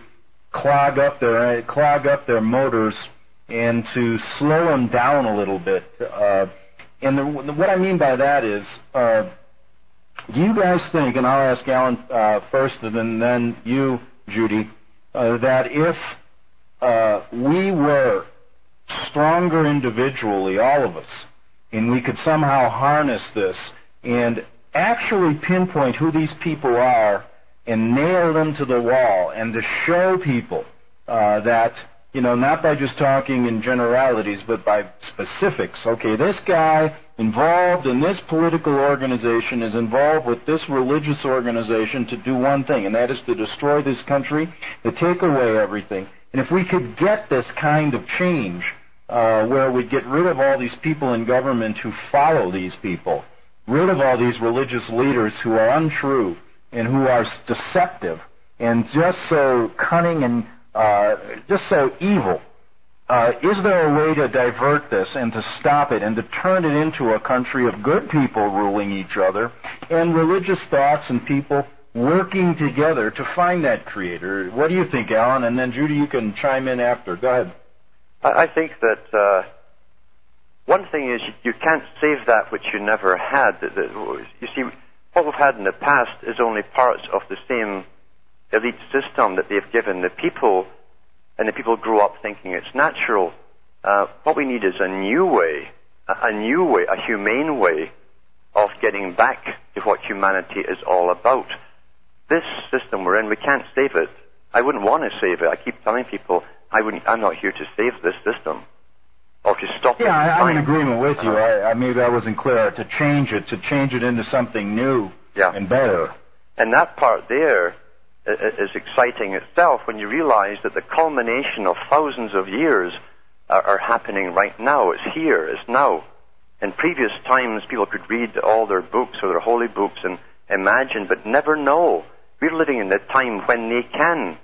[SPEAKER 1] clog up their clog up their motors and to slow them down a little bit. Uh, and the, what I mean by that is, uh, do you guys think, and I'll ask Alan uh, first, and then, then you, Judy, uh, that if uh, we were stronger individually, all of us, and we could somehow harness this and actually pinpoint who these people are and nail them to the wall and to show people uh, that, you know, not by just talking in generalities, but by specifics. Okay, this guy involved in this political organization is involved with this religious organization to do one thing, and that is to destroy this country, to take away everything. And if we could get this kind of change, uh, where we'd get rid of all these people in government who follow these people, rid of all these religious leaders who are untrue and who are deceptive and just so cunning and uh, just so evil. Uh, is there a way to divert this and to stop it and to turn it into a country of good people ruling each other and religious thoughts and people working together to find that creator? What do you think, Alan? And then Judy, you can chime in after. Go ahead.
[SPEAKER 2] I, think that uh, one thing is you, can't save that which you never had. You see, what we've had in the past is only parts of the same elite system that they've given the people, and the people grow up thinking it's natural. Uh, what we need is a new way, a, a new way, a humane way of getting back to what humanity is all about. This system we're in, we can't save it. I wouldn't want to save it. I keep telling people I wouldn't. I'm not here to save this system. Or to stop.
[SPEAKER 1] Yeah, I, I'm in agreement with you.
[SPEAKER 2] Uh-huh.
[SPEAKER 1] I, I maybe I wasn't clear. To change it, to change it into something new
[SPEAKER 2] Yeah.
[SPEAKER 1] and better.
[SPEAKER 2] And that part there is exciting itself when you realize that the culmination of thousands of years are, are happening right now. It's here. It's now. In previous times, people could read all their books or their holy books and imagine, but never know. We're living in the time when they can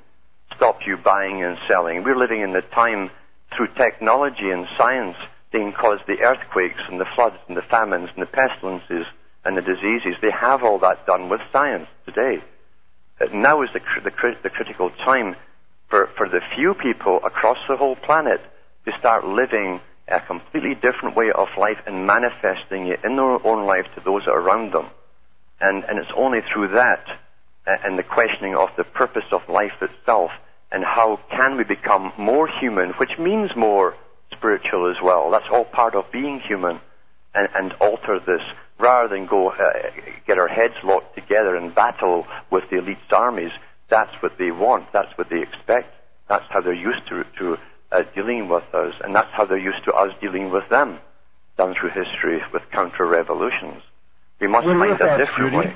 [SPEAKER 2] stop you buying and selling. We're living in the time through technology and science they cause the earthquakes and the floods and the famines and the pestilences and the diseases. They have all that done with science today. Uh, now is the, the, the critical time for, for the few people across the whole planet to start living a completely different way of life and manifesting it in their own life to those around them. And, and it's only through that uh, and the questioning of the purpose of life itself and how can we become more human, which means more spiritual as well. That's all part of being human and, and alter this rather than go uh, get our heads locked together and battle with the elite's armies. That's what they want. That's what they expect. That's how they're used to, to uh, dealing with us, and that's how they're used to us dealing with them, done through history with counter-revolutions. We must
[SPEAKER 1] are
[SPEAKER 2] find a different way.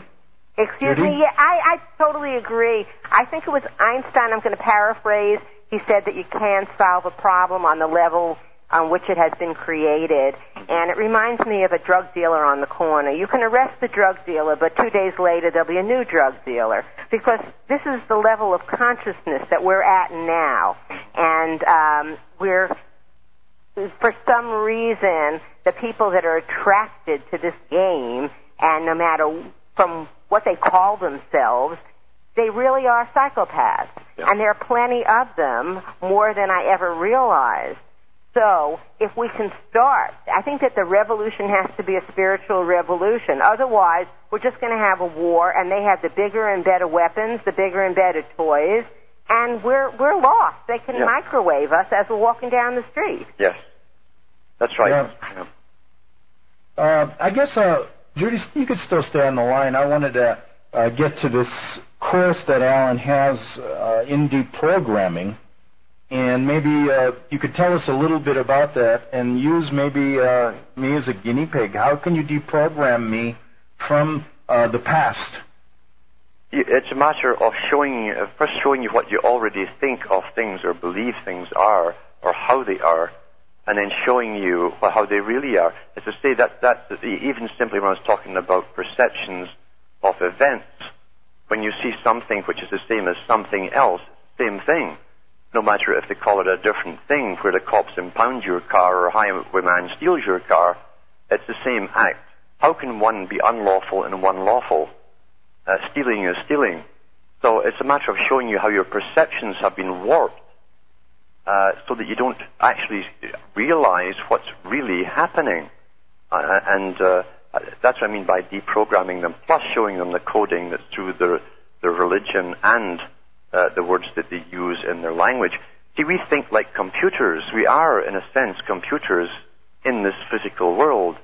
[SPEAKER 3] Excuse
[SPEAKER 1] Judy?
[SPEAKER 3] me. Yeah, I, I totally agree. I think it was Einstein, I'm going to paraphrase, he said that you can solve a problem on the level on which it has been created. And it reminds me of a drug dealer on the corner. You can arrest the drug dealer, but two days later there'll be a new drug dealer. Because this is the level of consciousness that we're at now. And um, we're, for some reason, the people that are attracted to this game, and no matter from what they call themselves, they really are psychopaths.
[SPEAKER 2] Yeah.
[SPEAKER 3] And there are plenty of them, more than I ever realized. So, if we can start, I think that the revolution has to be a spiritual revolution. Otherwise, we're just going to have a war, and they have the bigger and better weapons, the bigger and better toys, and we're we're lost. They can
[SPEAKER 2] Yeah.
[SPEAKER 3] microwave us as we're walking down the street.
[SPEAKER 2] Yes. That's right.
[SPEAKER 1] Yeah.
[SPEAKER 2] Yeah.
[SPEAKER 1] Uh, I guess, uh, Judy, you could still stay on the line. I wanted to uh, get to this course that Alan has uh, in deprogramming, and maybe uh, you could tell us a little bit about that and use maybe uh, me as a guinea pig. How can you deprogram me from uh, the past?
[SPEAKER 2] It's a matter of showing first showing you what you already think of things or believe things are, or how they are, and then showing you how they really are. As I say, that, even simply when I was talking about perceptions of events, when you see something which is the same as something else, same thing. No matter if they call it a different thing, where the cops impound your car or a highwayman steals your car, it's the same act. How can one be unlawful and one lawful? Uh, stealing is stealing. So it's a matter of showing you how your perceptions have been warped uh, so that you don't actually realize what's really happening. Uh, and uh, that's what I mean by deprogramming them, plus showing them the coding that's through their, their religion and uh, the words that they use in their language. See, we think like computers. We are, in a sense, computers in this physical world.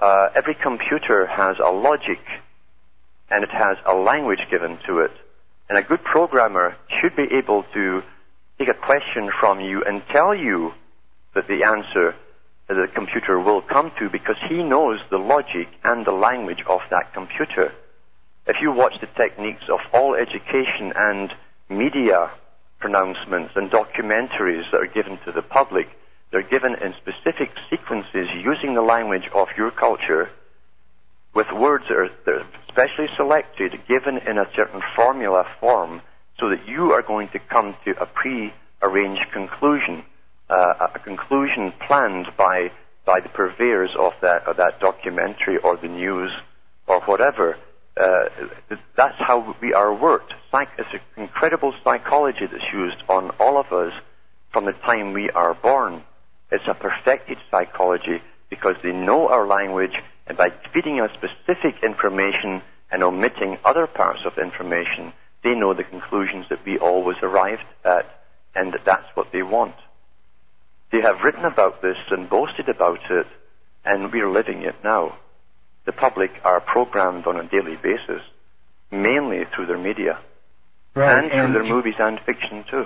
[SPEAKER 2] Uh, every computer has a logic and it has a language given to it. And a good programmer should be able to take a question from you and tell you that the answer that the computer will come to because he knows the logic and the language of that computer. If you watch the techniques of all education and media pronouncements and documentaries that are given to the public, they're given in specific sequences using the language of your culture with words that are, that are specially selected, given in a certain formula form, so that you are going to come to a pre-arranged conclusion, uh, a conclusion planned by by the purveyors of that of that documentary or the news or whatever. Uh, that's how we are worked. Psych- it's an incredible psychology that's used on all of us from the time we are born. It's a perfected psychology because they know our language and by feeding us specific information and omitting other parts of information, they know the conclusions that we always arrived at and that that's what they want. They have written about this and boasted about it and we're living it now. The public are programmed on a daily basis, mainly through their media and through their movies and fiction too.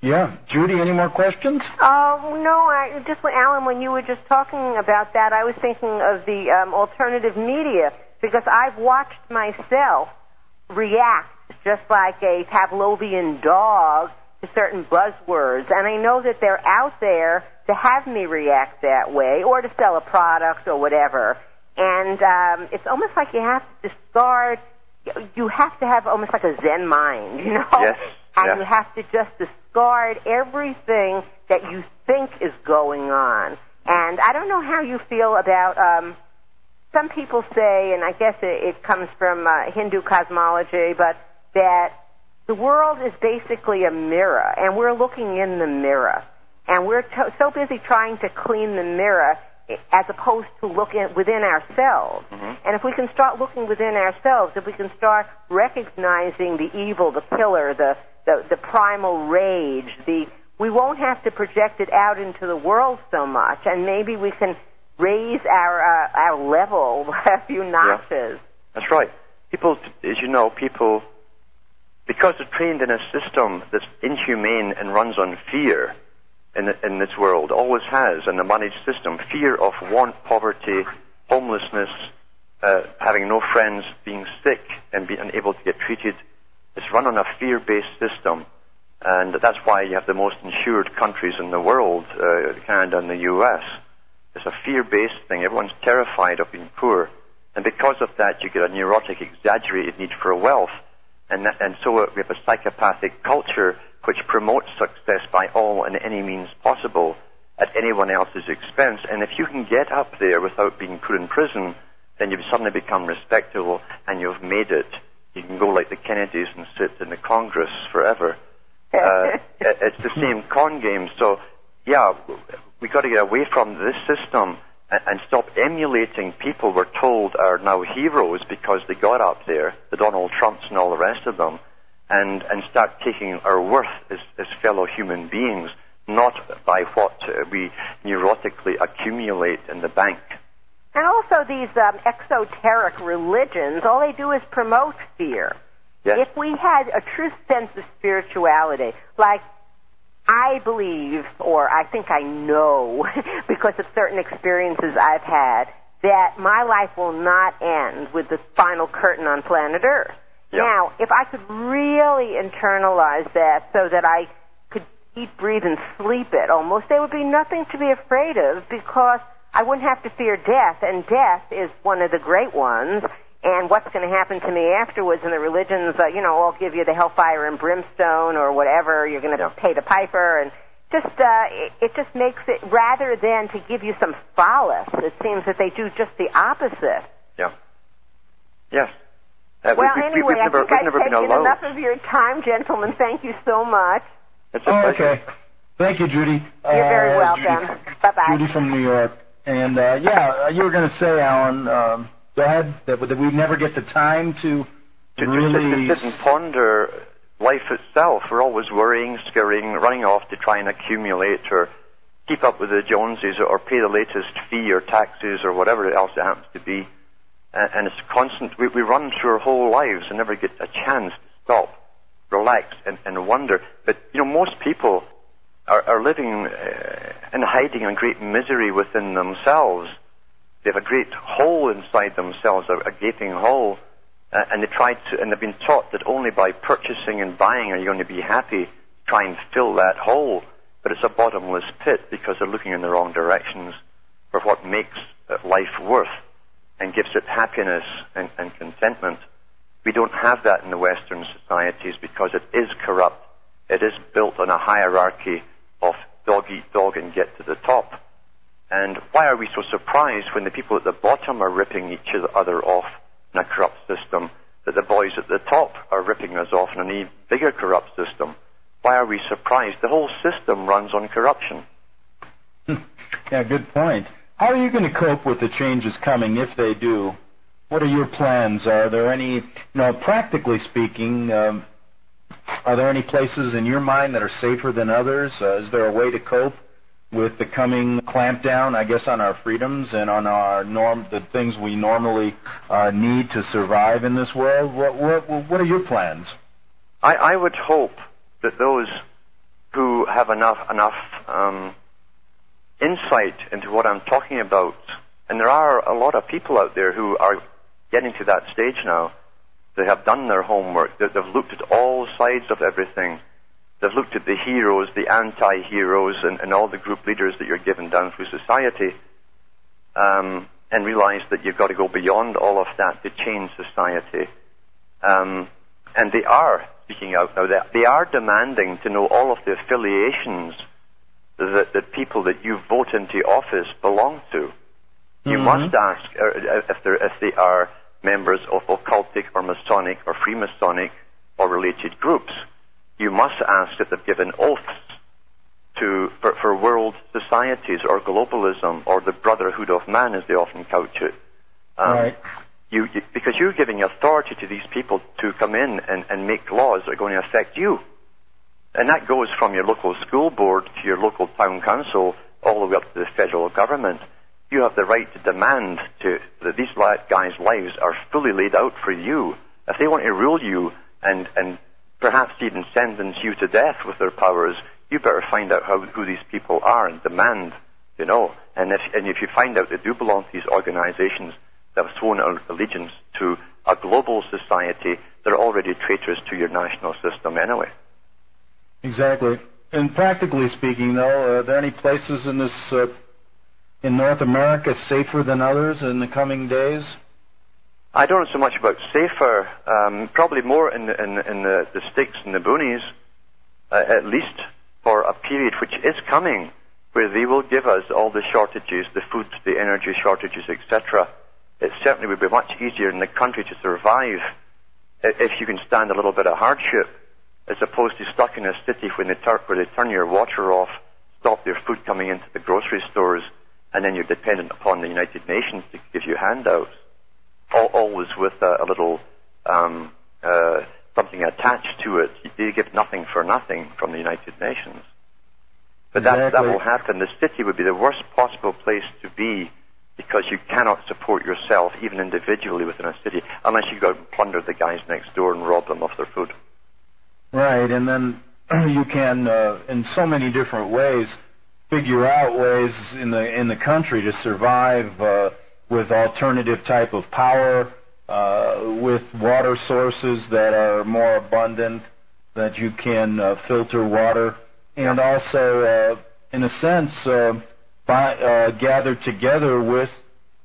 [SPEAKER 1] Yeah. Judy, any more questions?
[SPEAKER 3] Oh no! I just Alan, when you were just talking about that, I was thinking of the um, alternative media because I've watched myself react just like a Pavlovian dog to certain buzzwords, and I know that they're out there to have me react that way or to sell a product or whatever. And um, it's almost like you have to discard. You have to have almost like a Zen mind, you know.
[SPEAKER 2] Yes,
[SPEAKER 3] And
[SPEAKER 2] yes.
[SPEAKER 3] you have to just discard everything that you think is going on. And I don't know how you feel about. Um, some people say, and I guess it, it comes from uh, Hindu cosmology, but that the world is basically a mirror, and we're looking in the mirror, and we're to- so busy trying to clean the mirror as opposed to looking within ourselves. And if we can start looking within ourselves, if we can start recognizing the evil, the killer, the, the, the primal rage, the we won't have to project it out into the world so much, and maybe we can raise our uh, our level a few notches.
[SPEAKER 2] That's right. People, as you know, people, because they're trained in a system that's inhumane and runs on fear in, in this world, always has, in the managed system, fear of want, poverty, homelessness, uh, having no friends, being sick, and being unable to get treated. It's run on a fear-based system, and that's why you have the most insured countries in the world, uh, Canada and the U.S. It's a fear-based thing. Everyone's terrified of being poor, and because of that, you get a neurotic, exaggerated need for wealth, and that, and so we have a psychopathic culture which promotes success by all and any means possible at anyone else's expense. And if you can get up there without being put in prison, then you've suddenly become respectable and you've made it. You can go like the Kennedys and sit in the Congress forever. Uh, it's the same con game. So, yeah, we've got to get away from this system and, stop emulating people we're told are now heroes because they got up there, the Donald Trumps and all the rest of them, and, and start taking our worth as, as fellow human beings, not by what uh, we neurotically accumulate in the bank.
[SPEAKER 3] And also these um, exoteric religions, all they do is promote fear.
[SPEAKER 2] Yes.
[SPEAKER 3] If we had a true sense of spirituality, like I believe, or I think I know, because of certain experiences I've had, that my life will not end with the final curtain on planet Earth.
[SPEAKER 2] Yeah.
[SPEAKER 3] Now, if I could really internalize that so that I could eat, breathe, and sleep it almost, there would be nothing to be afraid of because I wouldn't have to fear death, and death is one of the great ones. And what's going to happen to me afterwards? And the religions, uh, you know, all give you the hellfire and brimstone or whatever. You're going to
[SPEAKER 2] Yeah.
[SPEAKER 3] pay the piper, and just uh, it, it just makes it rather than to give you some solace. It seems that they do just the opposite.
[SPEAKER 2] Yeah. Yes. Uh,
[SPEAKER 3] Well,
[SPEAKER 2] we, we,
[SPEAKER 3] anyway,
[SPEAKER 2] we've never,
[SPEAKER 3] I think
[SPEAKER 2] we've
[SPEAKER 3] I've
[SPEAKER 2] never
[SPEAKER 3] taken
[SPEAKER 2] alone.
[SPEAKER 3] enough of your time, gentlemen. Thank you so much.
[SPEAKER 2] It's a
[SPEAKER 1] Oh,
[SPEAKER 2] pleasure.
[SPEAKER 1] okay. Thank you, Judy.
[SPEAKER 3] You're very
[SPEAKER 1] Uh,
[SPEAKER 3] welcome.
[SPEAKER 1] Judy,
[SPEAKER 3] Bye bye.
[SPEAKER 1] Judy from New York. And uh, yeah, uh, you were going to say, Alan, um, go ahead, that, that we never get the time to
[SPEAKER 2] To,
[SPEAKER 1] really.
[SPEAKER 2] sit, to sit and ponder life itself. We're always worrying, scurrying, running off to try and accumulate or keep up with the Joneses or pay the latest fee or taxes or whatever else it happens to be. And, and it's constant. We, we run through our whole lives and never get a chance to stop, relax, and, and wonder. But you know, most people are, are living uh, and hiding in great misery within themselves. They have a great hole inside themselves, a, a gaping hole, uh, and they try to, and they've been taught that only by purchasing and buying are you going to be happy. Try and fill that hole, but it's a bottomless pit because they're looking in the wrong directions for what makes uh, life worth and gives it happiness and, and contentment. We don't have that in the Western societies because it is corrupt. It is built on a hierarchy of dog eat dog and get to the top. And why are we so surprised when the people at the bottom are ripping each other off in a corrupt system, that the boys at the top are ripping us off in an even bigger corrupt system? Why are we surprised? The whole system runs on corruption.
[SPEAKER 1] yeah, good point. How are you going to cope with the changes coming if they do? What are your plans? Are there any, you know, practically speaking, um, are there any places in your mind that are safer than others? Uh, is there a way to cope with the coming clampdown, I guess, on our freedoms and on our norm, the things we normally uh, need to survive in this world? What, what, what are your plans?
[SPEAKER 2] I, I would hope that those who have enough enough um, insight into what I'm talking about, and there are a lot of people out there who are getting to that stage now. They have done their homework. They, they've looked at all sides of everything. They've looked at the heroes, the anti-heroes, and, and all the group leaders that you're given down through society, um, and realized that you've got to go beyond all of that to change society. Um, and they are speaking out now. They, they are demanding to know all of the affiliations that, that people that you vote into office belong to. You
[SPEAKER 1] Mhm.
[SPEAKER 2] must ask uh, if, they're, if they are members of occultic or Masonic or Freemasonic or related groups. You must ask if they've given oaths to for, for world societies or globalism or the brotherhood of man, as they often couch it. Um,
[SPEAKER 1] right.
[SPEAKER 2] you, you, because you're giving authority to these people to come in and, and make laws that are going to affect you. And that goes from your local school board to your local town council all the way up to the federal government. You have the right to demand to, that these guys' lives are fully laid out for you. If they want to rule you and, and perhaps even sentence you to death with their powers, you better find out how, who these people are and demand, you know. And if, and if you find out they do belong to these organizations that have sworn allegiance to a global society they're already traitors to your national system anyway.
[SPEAKER 1] Exactly. And practically speaking, though, are there any places in this uh, in North America safer than others in the coming days?
[SPEAKER 2] I don't know so much about safer. Um, probably more in the, in, in the, the sticks and the boonies, uh, at least for a period which is coming, where they will give us all the shortages, the food, the energy shortages, etc. It certainly would be much easier in the country to survive if you can stand a little bit of hardship, as opposed to stuck in a city when they tur- where they turn your water off, stop your food coming into the grocery stores, and then you're dependent upon the United Nations to give you handouts, always with a, a little um, uh, something attached to it. You give nothing for nothing from the United Nations. But
[SPEAKER 1] exactly.
[SPEAKER 2] that, that will happen. The city would be the worst possible place to be because you cannot support yourself, even individually within a city, unless you go and plunder the guys next door and rob them of their food.
[SPEAKER 1] Right, and then you can, uh, in so many different ways, figure out ways in the in the country to survive uh, with alternative type of power, uh, with water sources that are more abundant, that you can uh, filter water, and also, uh, in a sense, uh, by, uh, gather together with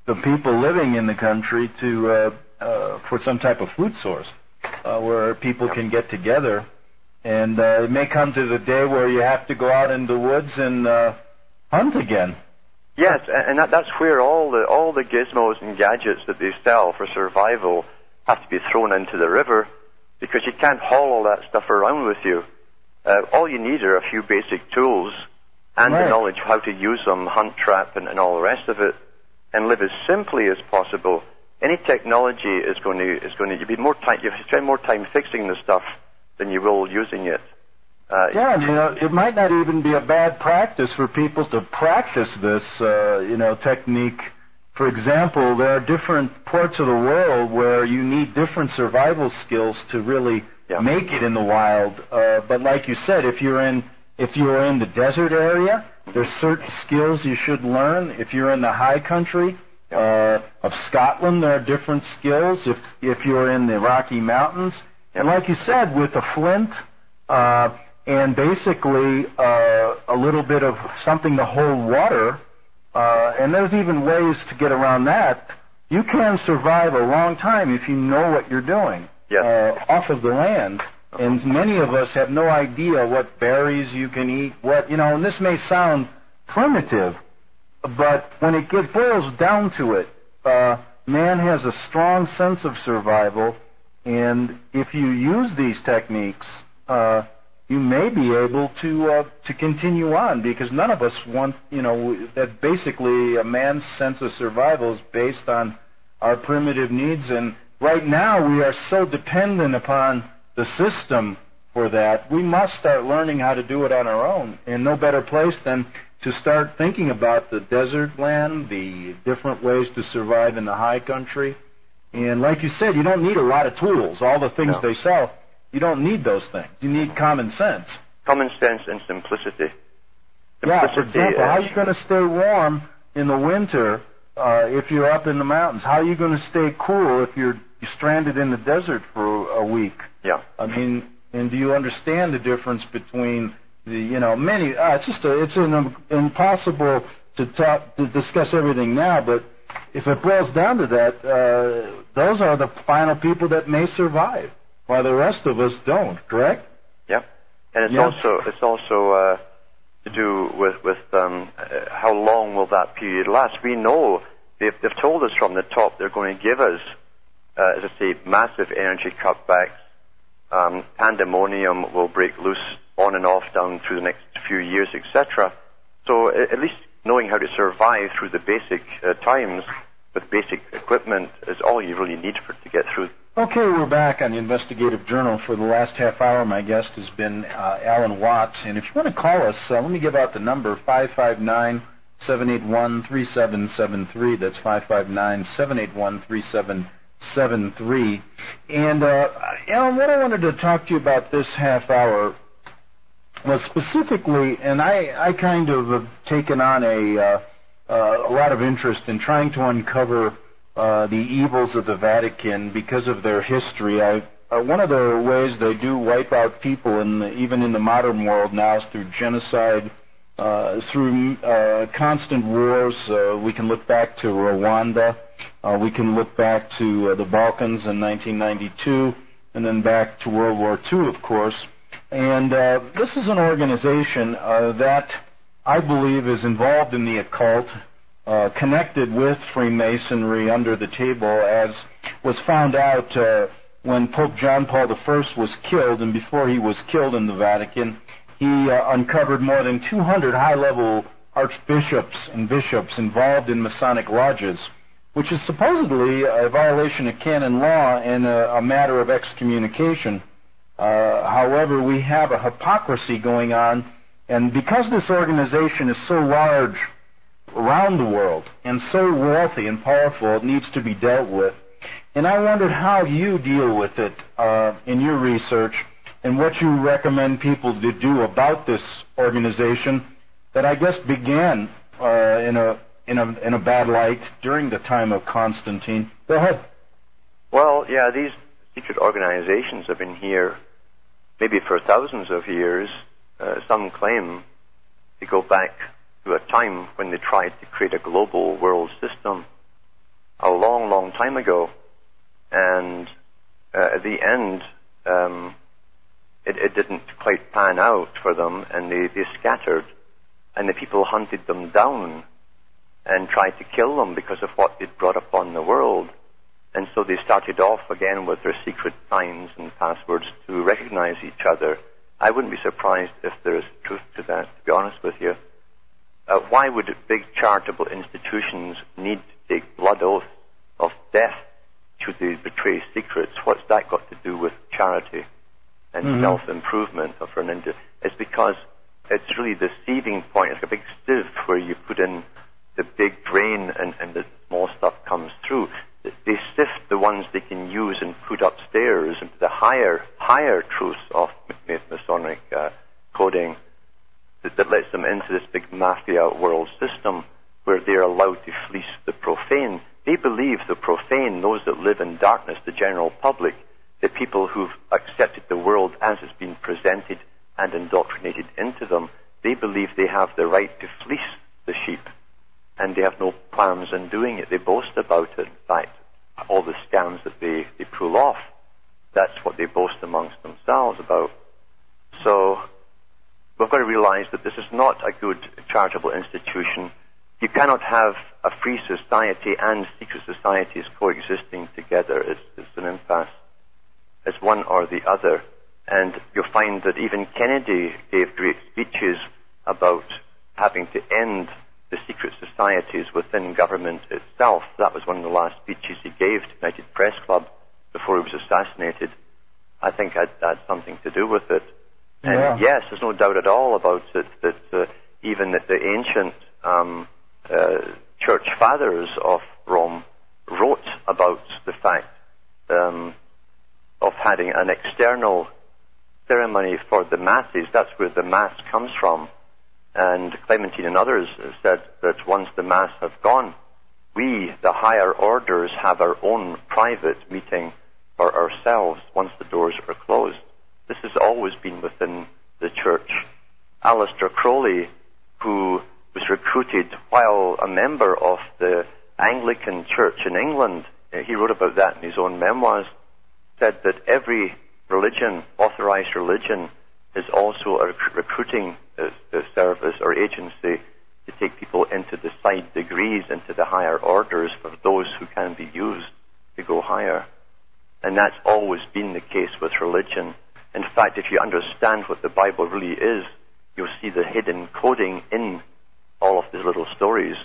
[SPEAKER 1] the people living in the country to uh, uh, for some type of food source, uh, where people can get together. And uh, it may come to the day where you have to go out in the woods and uh, hunt again.
[SPEAKER 2] Yes, and that, that's where all the all the gizmos and gadgets that they sell for survival have to be thrown into the river because you can't haul all that stuff around with you. Uh, all you need are a few basic tools and
[SPEAKER 1] right.
[SPEAKER 2] the knowledge how to use them, hunt, trap, and, and all the rest of it, and live as simply as possible. Any technology is going to is going to be more time. You spend more time fixing the stuff than you will using it.
[SPEAKER 1] Uh, yeah, you know, it might not even be a bad practice for people to practice this, uh, you know, technique. For example, there are different parts of the world where you need different survival skills to really
[SPEAKER 2] yeah.
[SPEAKER 1] make it in the wild. Uh, but like you said, if you're in if you're in the desert area, there's certain skills you should learn. If you're in the high country uh, of Scotland, there are different skills. If if you're in the Rocky Mountains, and like you said, with the flint uh, and basically uh, a little bit of something to hold water, uh, and there's even ways to get around that. You can survive a long time if you know what you're doing
[SPEAKER 2] yeah.
[SPEAKER 1] uh, off of the land. And many of us have no idea what berries you can eat, what you know. And this may sound primitive, but when it gets boils down to it, uh, man has a strong sense of survival and if you use these techniques, uh, you may be able to uh, to continue on because none of us want you know that basically a man's sense of survival is based on our primitive needs and right now we are so dependent upon the system for that we must start learning how to do it on our own and no better place than to start thinking about the desert land the different ways to survive in the high country and like you said, you don't need a lot of tools. All the things
[SPEAKER 2] no.
[SPEAKER 1] they sell, you don't need those things. You need common sense.
[SPEAKER 2] Common sense and simplicity. simplicity
[SPEAKER 1] yeah, for example, how are you going to stay warm in the winter uh, if you're up in the mountains? How are you going to stay cool if you're stranded in the desert for a week?
[SPEAKER 2] Yeah.
[SPEAKER 1] I mean, and do you understand the difference between the, you know, many? Uh, it's just a, it's an, um, impossible to talk to discuss everything now, but if it boils down to that, uh, those are the final people that may survive, while the rest of us don't. Correct?
[SPEAKER 2] Yeah, and it's
[SPEAKER 1] Yeah.
[SPEAKER 2] also it's also uh, to do with with um, uh, how long will that period last. We know they've, they've told us from the top they're going to give us, uh, as I say, massive energy cutbacks. Um, pandemonium will break loose on and off down through the next few years, etc. So at least knowing how to survive through the basic uh, times with basic equipment is all you really need for to get through.
[SPEAKER 1] Okay, we're back on the Investigative Journal. For the last half hour, my guest has been uh, Alan Watts. And if you want to call us, uh, let me give out the number 559 781 3773. That's 559 781 3773. And, uh, Alan, what I wanted to talk to you about this half hour was specifically, and I, I kind of have taken on a, uh, uh, a lot of interest in trying to uncover uh, the evils of the Vatican because of their history. I, uh, one of the ways they do wipe out people, in the, even in the modern world now, is through genocide, uh, through uh, constant wars. Uh, we can look back to Rwanda. Uh, we can look back to the Balkans in 1992, and then back to World War II, of course. And this is an organization that I believe is involved in the occult, connected with Freemasonry under the table, as was found out when Pope John Paul I was killed, and before he was killed in the Vatican, he uh, uncovered more than 200 high level archbishops and bishops involved in Masonic lodges, which is supposedly a violation of canon law and a, a matter of excommunication. Uh, however, we have a hypocrisy going on, and because this organization is so large around the world and so wealthy and powerful, it needs to be dealt with. And I wondered how you deal with it uh, in your research and what you recommend people to do about this organization that I guess began uh, in a in a in a bad light during the time of Constantine. Go ahead.
[SPEAKER 2] Well, yeah, these secret organizations have been here maybe for thousands of years. Uh, some claim to go back to a time when they tried to create a global world system a long, long time ago and uh, at the end, um, it, it, didn't quite pan out for them, and they, they scattered, and the people hunted them down and tried to kill them because of what they'd brought upon the world. And so they started off again with their secret signs and passwords to recognize each other. I wouldn't be surprised if there is truth to that, to be honest with you. Uh, why would big charitable institutions need to take blood oaths of death should they betray secrets? What's that got to do with charity and mm-hmm. self-improvement of an individual? It's because it's really the seeding point. It's like a big sieve where you put in the big grain and, and the small stuff comes through. They sift the ones they can use and put upstairs into the higher, higher truths of Masonic uh, coding that, that lets them into this big mafia world system where they're allowed to fleece the profane they believe the profane, those that live in darkness, the general public, the people who've accepted the world as it's been presented and indoctrinated into them, they believe they have the right to fleece the sheep. And they have no qualms in doing it. They boast about it. In fact, all the scams that they, they pull off, that's what they boast amongst themselves about. So, we've got to realize that this is not a good charitable institution you cannot have a free society and secret societies coexisting together. It's, it's an impasse. It's one or the other. And you'll find that even Kennedy gave great speeches about having to end the secret societies within government itself. That was one of the last speeches he gave to the United Press Club before he was assassinated. I think that had something to do with it.
[SPEAKER 1] Yeah.
[SPEAKER 2] And yes, there's no doubt at all about it that uh, even that the ancient um, uh, church fathers of Rome wrote about the fact um, of having an external ceremony for the masses. That's where the mass comes from. And Clementine and others said that once the mass have gone, we, the higher orders, have our own private meeting for ourselves once the doors are closed. This has always been within the church. Aleister Crowley, who was recruited while a member of the Anglican Church in England. Uh, he wrote about that in his own memoirs. Said that every religion, authorized religion, is also a recruiting uh, service or agency to take people into the side degrees, into the higher orders for those who can be used to go higher. And that's always been the case with religion. In fact, if you understand what the Bible really is, you'll see the hidden coding in all of these little stories.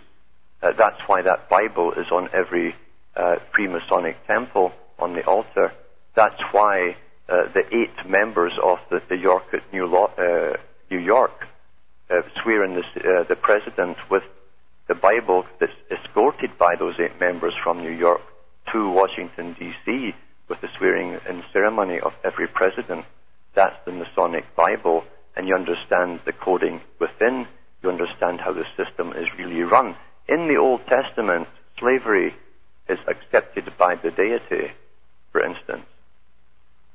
[SPEAKER 2] Uh, that's why that Bible is on every uh, Freemasonic temple on the altar. That's why uh, the eight members of the, the York New, Law, uh, New York uh, swear in this, uh, the president with the Bible that's escorted by those eight members from New York to Washington D.C. with the swearing in ceremony of every president. That's the Masonic Bible, and you understand the coding within you understand how the system is really run. In the Old Testament, slavery is accepted by the deity, for instance.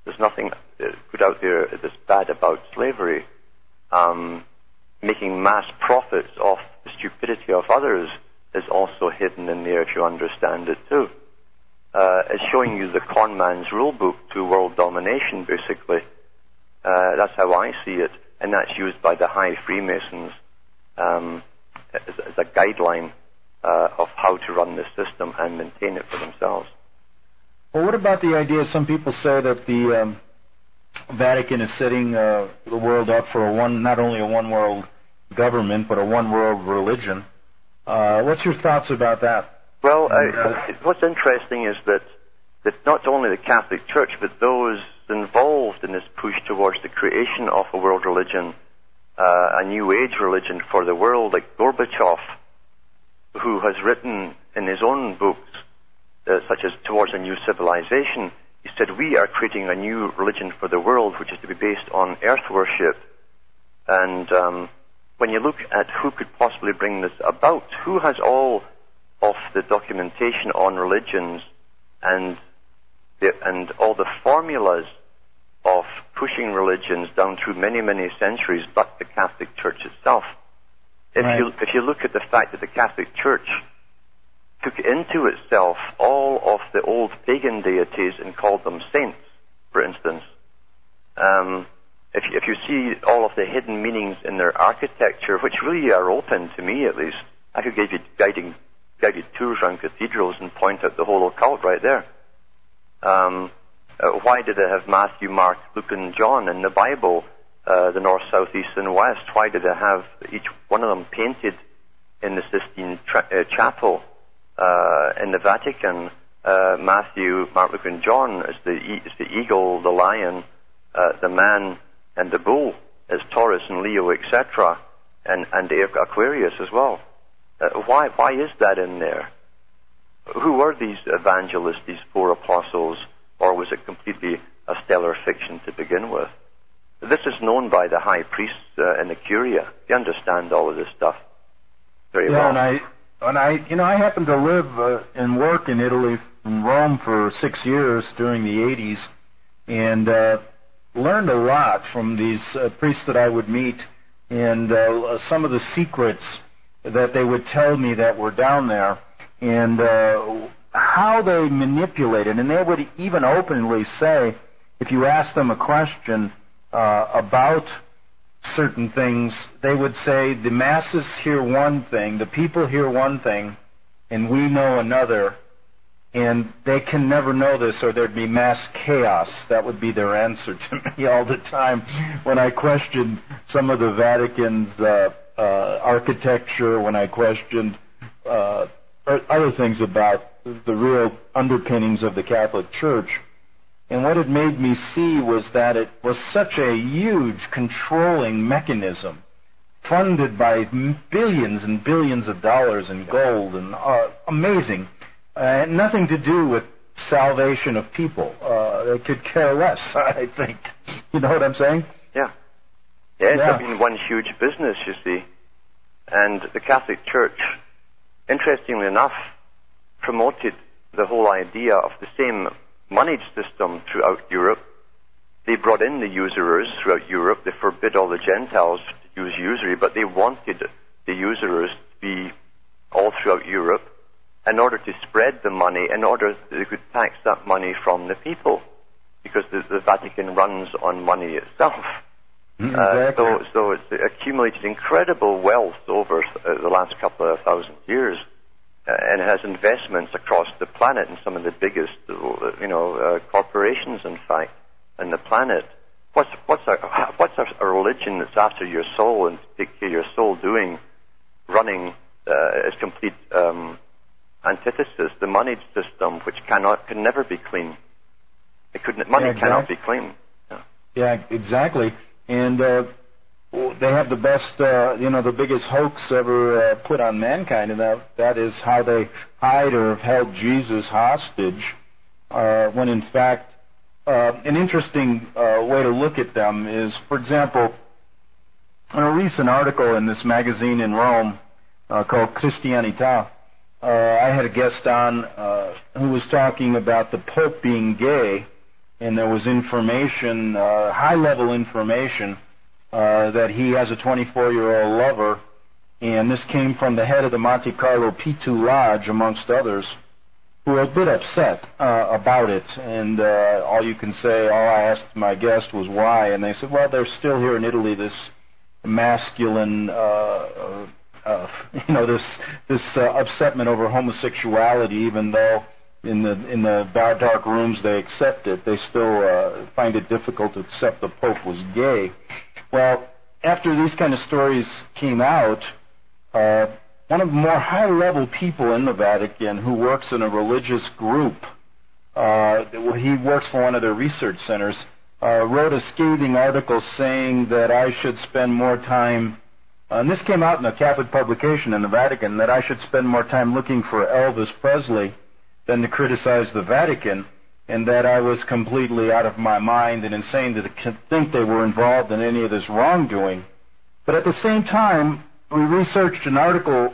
[SPEAKER 2] There's nothing uh, put out there that's bad about slavery. Um, making mass profits off the stupidity of others is also hidden in there if you understand it too. Uh, it's showing you the con man's rule book to world domination, basically. Uh, that's how I see it, and that's used by the high Freemasons um, as, as, a guideline uh, of how to run the system and maintain it for themselves.
[SPEAKER 1] Well, what about the idea? Some people say that the um, Vatican is setting uh, the world up for a one, not only a one world government, but a one world religion. Uh, what's your thoughts about that?
[SPEAKER 2] Well, uh, what's interesting is that that not only the Catholic Church, but those involved in this push towards the creation of a world religion, uh, a new age religion for the world, like Gorbachev, who has written in his own books, uh, such as Towards a New Civilization, he said, We are creating a new religion for the world, which is to be based on earth worship. And um, when you look at who could possibly bring this about, who has all of the documentation on religions and and all the formulas of pushing religions down through many, many centuries, but the Catholic Church itself. If right. you if you look at the fact that the Catholic Church took into itself all of the old pagan deities and called them saints, for instance. Um, if, you, if you see all of the hidden meanings in their architecture, which really are open to me at least, I could give you guiding, guided tours around cathedrals and point out the whole occult right there. Um, uh, why did they have Matthew, Mark, Luke, and John in the Bible, uh, the north, south, east, and west? Why did they have each one of them painted in the Sistine tra- uh, Chapel? uh, in the Vatican, uh, Matthew, Mark, Luke, and John is the, is the eagle, the lion, uh, the man, and the bull is Taurus and Leo, etc., and, and Aquarius as well. Why, why is that in there? Who were these evangelists, these four apostles, or was it completely a stellar fiction to begin with? This is known by the high priests uh, and the curia. They understand all of this stuff very
[SPEAKER 1] yeah,
[SPEAKER 2] well.
[SPEAKER 1] And I, and I, you know, I happened to live uh, and work in Italy, in Rome, for six years during the '80s, and uh, learned a lot from these uh, priests that I would meet, and uh, some of the secrets that they would tell me that were down there, and uh, how they manipulated. And they would even openly say, if you ask them a question uh, about certain things, they would say the masses hear one thing, the people hear one thing, and we know another, and they can never know this or there'd be mass chaos. That would be their answer to me all the time when I questioned some of the Vatican's uh, uh, architecture, when I questioned uh, other things about the real underpinnings of the Catholic Church. And what it made me see was that it was such a huge controlling mechanism funded by billions and billions of dollars in gold and uh, amazing. Uh, nothing to do with salvation of people. Uh, they could care less, I think. You know what I'm saying?
[SPEAKER 2] Yeah. Yeah, it's yeah. been one huge business, you see. And the Catholic Church, interestingly enough, promoted the whole idea of the same moneyed system throughout Europe. They brought in the usurers throughout Europe. They forbid all the Gentiles to use usury, but they wanted the usurers to be all throughout Europe in order to spread the money, in order they could tax that money from the people, because the, the Vatican runs on money itself.
[SPEAKER 1] Mm, exactly.
[SPEAKER 2] Uh, so, so it's accumulated incredible wealth over uh, the last couple of thousand years uh, and has investments across the planet in some of the biggest, uh, you know, uh, corporations, in fact, on the planet. What's what's a what's a, religion that's after your soul and take care of your soul doing, running uh, is complete um, antithesis. The money system, which cannot can never be clean. It couldn't. Money yeah, exactly. cannot be clean.
[SPEAKER 1] Yeah, yeah exactly. And uh, they have the best, uh, you know, the biggest hoax ever uh, put on mankind, and that that is how they hide or have held Jesus hostage, uh, when in fact, uh, an interesting uh, way to look at them is, for example, in a recent article in this magazine in Rome uh, called Christianita, uh, I had a guest on uh, who was talking about the Pope being gay and there was information, uh, high-level information, uh, that he has a 24-year-old lover, and this came from the head of the Monte Carlo P2 Lodge, amongst others, who were a bit upset uh, about it. And uh, all you can say, all I asked my guest was why, and they said, well, they're still here in Italy. This masculine, uh, uh, you know, this this upsetment over homosexuality, even though in the in the dark rooms they accept it, they still uh, find it difficult to accept the Pope was gay. Well, after these kind of stories came out, uh, one of the more high-level people in the Vatican who works in a religious group, uh, he works for one of their research centers, uh, wrote a scathing article saying that I should spend more time, and this came out in a Catholic publication in the Vatican, that I should spend more time looking for Elvis Presley than to criticize the Vatican, and that I was completely out of my mind and insane to think they were involved in any of this wrongdoing. But at the same time, we researched an article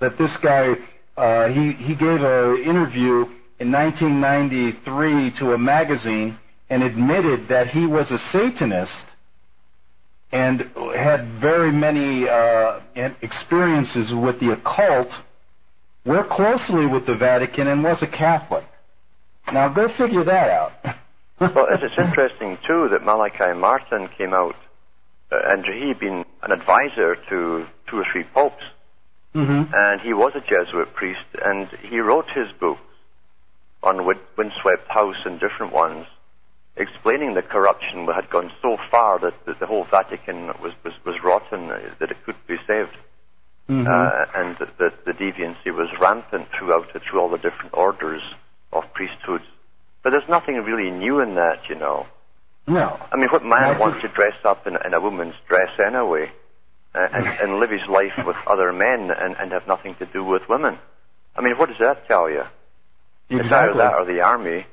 [SPEAKER 1] that this guy uh, he he gave an interview in 1993 to a magazine and admitted that he was a Satanist and had very many uh, experiences with the occult, worked closely with the Vatican, and was a Catholic. Now go figure that out.
[SPEAKER 2] well, it's interesting too that Malachi Martin came out, uh, and he'd been an advisor to two or three popes,
[SPEAKER 1] mm-hmm.
[SPEAKER 2] and he was a Jesuit priest, and he wrote his books on Windswept House and different ones, explaining the corruption had gone so far that, that the whole Vatican was, was, was rotten, uh, that it couldn't be saved.
[SPEAKER 1] Mm-hmm.
[SPEAKER 2] Uh, and that the deviancy was rampant throughout it, through all the different orders of priesthoods. But there's nothing really new in that, you know.
[SPEAKER 1] No.
[SPEAKER 2] I mean, what man wants to dress up in, in a woman's dress anyway, uh, and, and live his life with other men and, and have nothing to do with women? I mean, what does that tell you?
[SPEAKER 1] Exactly.
[SPEAKER 2] It's either that or the army.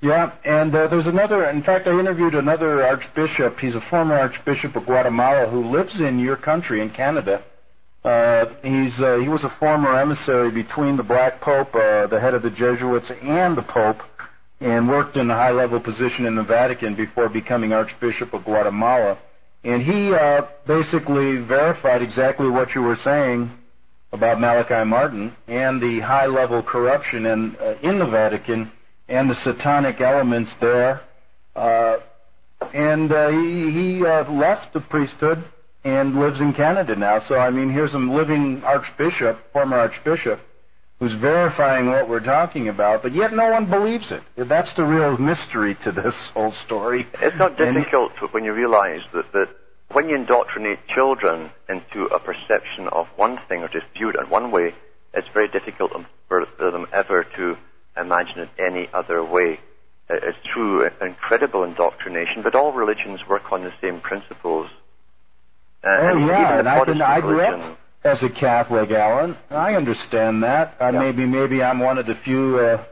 [SPEAKER 1] Yeah, and uh, there's another. In fact, I interviewed another archbishop. He's a former archbishop of Guatemala who lives in your country, in Canada. Uh, he's uh, he was a former emissary between the Black Pope, uh, the head of the Jesuits, and the Pope, and worked in a high-level position in the Vatican before becoming Archbishop of Guatemala. And he uh, basically verified exactly what you were saying about Malachi Martin and the high-level corruption in uh, in the Vatican and the satanic elements there. Uh, and uh, he, he uh, left the priesthood and lives in Canada now. So, I mean, here's a living archbishop, former archbishop, who's verifying what we're talking about, but yet no one believes it. That's the real mystery to this whole story.
[SPEAKER 2] It's not difficult and, when you realize that, that when you indoctrinate children into a perception of one thing or just view it in one way, it's very difficult um, for them ever to imagine it any other way. It's through incredible indoctrination, but all religions work on the same principles.
[SPEAKER 1] Uh, oh yeah, and I, can, I grew up as a Catholic, Alan. I understand that. Uh, yeah. Maybe maybe I'm one of the few. Uh,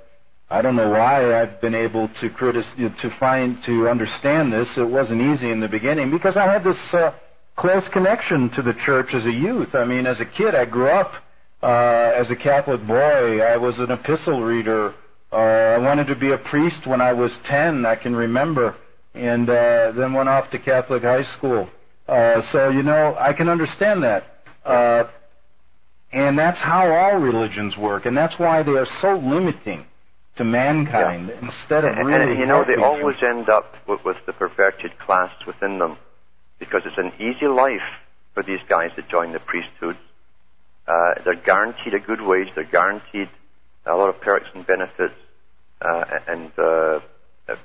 [SPEAKER 1] I don't know why I've been able to critis- to find to understand this. It wasn't easy in the beginning because I had this uh, close connection to the church as a youth. I mean, as a kid, I grew up uh, as a Catholic boy. I was an epistle reader. Uh, I wanted to be a priest when I was 10, I can remember, and uh, then went off to Catholic high school. Uh, so, you know, I can understand that. Uh, and that's how all religions work, and that's why they are so limiting to mankind yeah. instead of really.
[SPEAKER 2] And, and you know, they always end up with, with the perverted class within them because it's an easy life for these guys that join the priesthood. Uh, they're guaranteed a good wage. They're guaranteed a lot of perks and benefits, uh, and uh,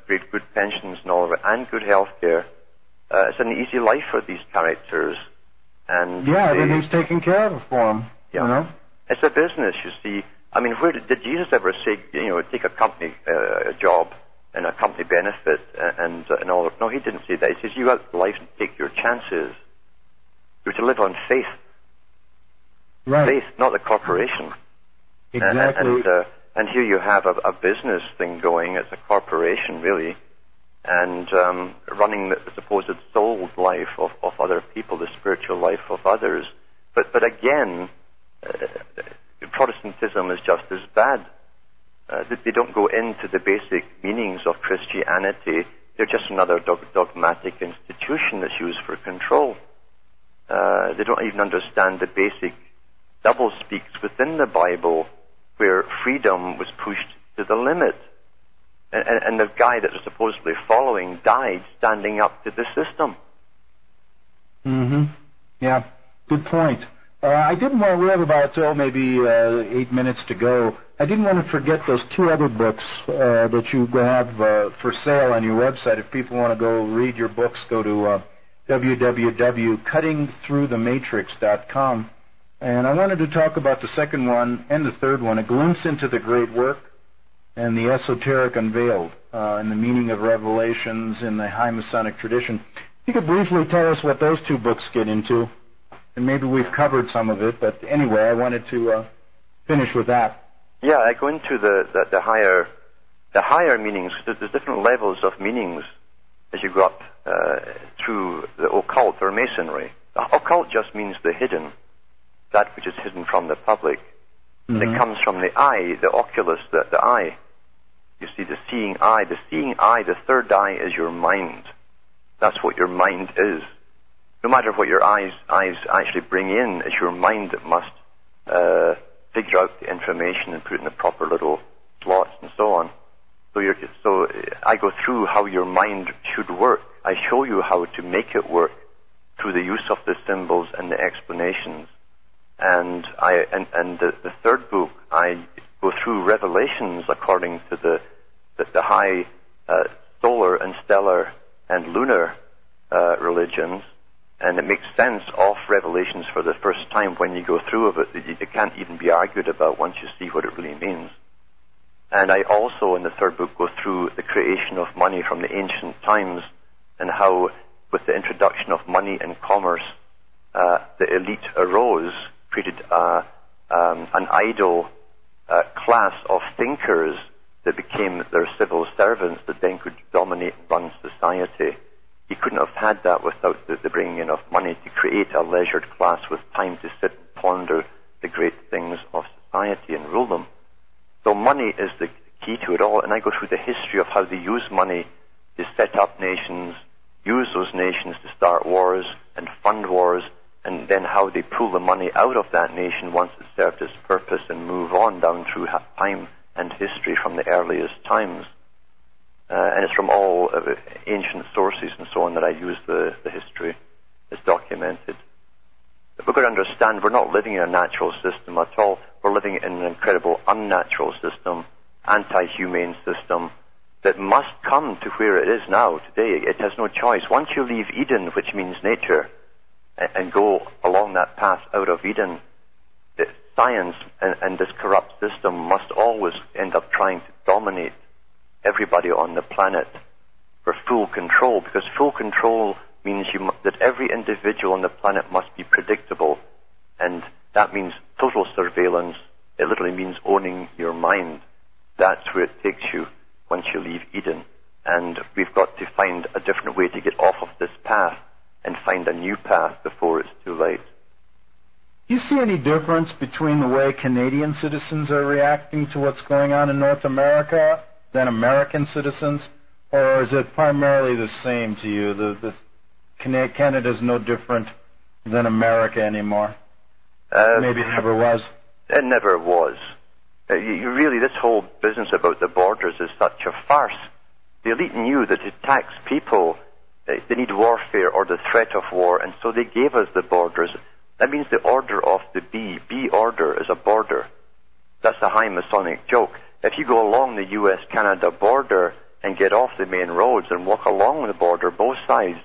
[SPEAKER 2] great good pensions and all of it, and good health care. Uh, it's an easy life for these characters, and
[SPEAKER 1] yeah, they, everything's taken care of for them.
[SPEAKER 2] Yeah,
[SPEAKER 1] you know?
[SPEAKER 2] it's a business. You see, I mean, where did, did Jesus ever say, you know, take a company uh, a job and a company benefit and uh, and all? No, he didn't say that. He says you out life and take your chances. You're to live on faith.
[SPEAKER 1] Right.
[SPEAKER 2] Faith, not the corporation.
[SPEAKER 1] Exactly.
[SPEAKER 2] And, and, uh, and here you have a, a business thing going. It's a corporation, really and um, running the supposed soul life of, of other people, the spiritual life of others. But but again, uh, Protestantism is just as bad. Uh, they don't go into the basic meanings of Christianity. They're just another dog- dogmatic institution that's used for control. Uh, they don't even understand the basic double speaks within the Bible where freedom was pushed to the limit. And, and, the guy that was supposedly following died standing up to the system.
[SPEAKER 1] Mm-hmm. Yeah. Good point. Uh, I didn't want. We have about oh maybe uh, eight minutes to go. I didn't want to forget those two other books uh, that you have uh, for sale on your website. If people want to go read your books, go to uh, www.cuttingthroughthematrix.com. And I wanted to talk about the second one and the third one, A Glimpse into the Great Work and the Esoteric Unveiled, uh, and the meaning of revelations in the high Masonic tradition. If you could briefly tell us what those two books get into, and maybe we've covered some of it, but anyway, I wanted to uh, finish with that.
[SPEAKER 2] Yeah, I go into the, the, the higher the higher meanings. There's different levels of meanings as you go up uh, through the occult or masonry. The occult just means the hidden, that which is hidden from the public. Mm-hmm. It comes from the eye, the oculus, the, the eye. You see, the seeing eye. The seeing eye, the third eye, is your mind. That's what your mind is. No matter what your eyes eyes actually bring in, it's your mind that must uh, figure out the information and put it in the proper little slots and so on. So, so I go through how your mind should work. I show you how to make it work through the use of the symbols and the explanations. And I and, and the, the third book I go through revelations according to the the, the high uh, solar and stellar and lunar uh, religions, and it makes sense of revelations for the first time when you go through of it. It can't even be argued about once you see what it really means. And I also, in the third book, go through the creation of money from the ancient times and how, with the introduction of money and commerce, uh, the elite arose, created uh, um, an idle uh, class of thinkers that became their civil servants that then could dominate and run society. You couldn't have had that without the, the bringing in of money to create a leisured class with time to sit and ponder the great things of society and rule them. So money is the key to it all, and I go through the history of how they use money to set up nations, use those nations to start wars and fund wars, and then how they pull the money out of that nation once it served its purpose and move on down through time and history from the earliest times. Uh, and it's from all uh, ancient sources and so on that I use the, the history as documented. But we've got to understand we're not living in a natural system at all. We're living in an incredible unnatural system, anti-humane system that must come to where it is now today. It has no choice. Once you leave Eden, which means nature, and, and go along that path out of Eden, science and, and this corrupt system must always end up trying to dominate everybody on the planet for full control, because full control means you, that every individual on the planet must be predictable, and that means total surveillance. It literally means owning your mind. That's where it takes you once you leave Eden. And we've got to find a different way to get off of this path and find a new path before it's too late.
[SPEAKER 1] Do you see any difference between the way Canadian citizens are reacting to what's going on in North America than American citizens? Or is it primarily the same to you? The, the Canada's no different than America anymore? Uh, Maybe it never was.
[SPEAKER 2] It never was. Uh, you, really, this whole business about the borders is such a farce. The elite knew that to tax people, uh, they need warfare or the threat of war, and so they gave us the borders. That means the order of the B. B order is a border. That's a high Masonic joke. If you go along the US-Canada border and get off the main roads and walk along the border, both sides,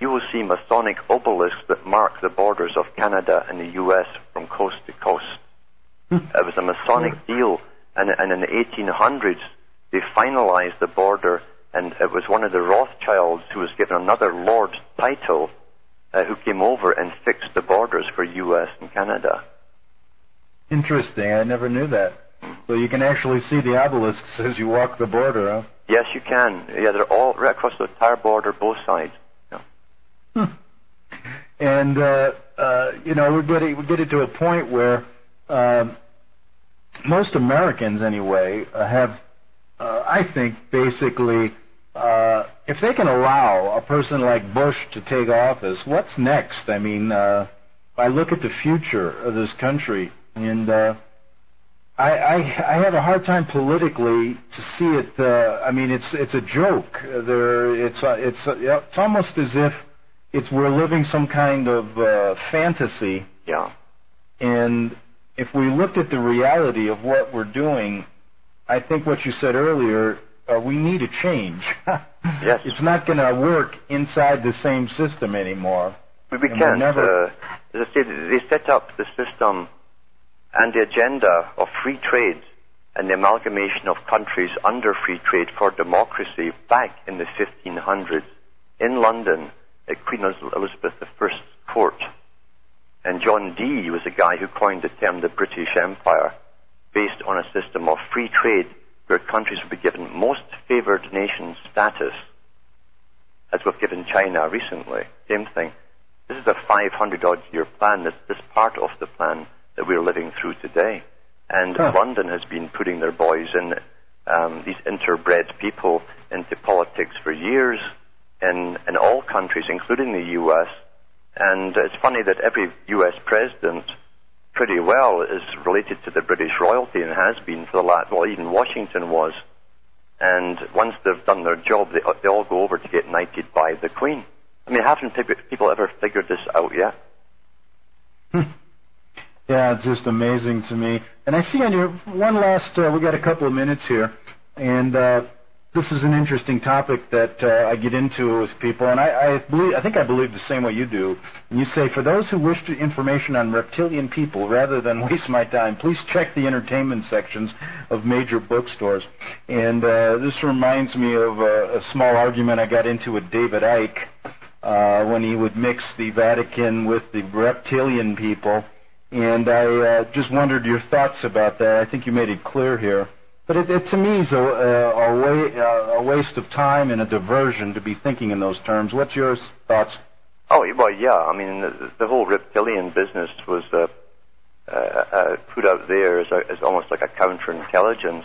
[SPEAKER 2] you will see Masonic obelisks that mark the borders of Canada and the US from coast to coast. Hmm. it was a Masonic deal, and, and in the 1800s, they finalized the border, and it was one of the Rothschilds who was given another Lord title uh, who came over and fixed the borders for U.S. and Canada.
[SPEAKER 1] Interesting. I never knew that. So you can actually see the obelisks as you walk the border, huh?
[SPEAKER 2] Yes, you can. Yeah, they're all right across the entire border, both sides. Yeah.
[SPEAKER 1] Hmm. And uh, uh, you know, we're getting we're getting to a point where uh, most Americans, anyway, uh, have, uh, I think, basically, uh, if they can allow a person like Bush to take office, what's next? I mean, uh, I look at the future of this country, and uh, I, I I have a hard time politically to see it. Uh, I mean, it's it's a joke. There, it's uh, it's uh, it's almost as if it's we're living some kind of uh, fantasy.
[SPEAKER 2] Yeah.
[SPEAKER 1] And if we looked at the reality of what we're doing, I think what you said earlier, uh, we need a change.
[SPEAKER 2] yes.
[SPEAKER 1] It's not going to work inside the same system anymore.
[SPEAKER 2] We, we can't. Never... Uh, as I said, they set up the system and the agenda of free trade and the amalgamation of countries under free trade for democracy back in the 1500s in London at Queen Elizabeth I's court. And John Dee was a guy who coined the term the British Empire based on a system of free trade where countries would be given most favored nation status, as we've given China recently. Same thing. This is a 500 odd year plan. This, this part of the plan that we're living through today. And huh. London has been putting their boys in, um, these interbred people into politics for years in, in all countries, including the US. And it's funny that every US president pretty well is related to the British royalty and has been for the last, well, even Washington was. And once they've done their job, they, they all go over to get knighted by the Queen. I mean, haven't people ever figured this out yet?
[SPEAKER 1] Hmm. Yeah, it's just amazing to me. And I see on your one last, uh, we got a couple of minutes here, and uh, this is an interesting topic that uh, I get into with people, and I, I believe, I think I believe the same way you do. And you say, for those who wish information on reptilian people, rather than waste my time, please check the entertainment sections of major bookstores. And uh, this reminds me of a, a small argument I got into with David Icke uh, when he would mix the Vatican with the reptilian people and I uh, just wondered your thoughts about that. I think you made it clear here. But it, it to me is a, a, way, a waste of time and a diversion to be thinking in those terms. What's your thoughts?
[SPEAKER 2] Oh, well, yeah. I mean, the, the whole reptilian business was uh, uh, uh, put out there as, a, as almost like a counterintelligence.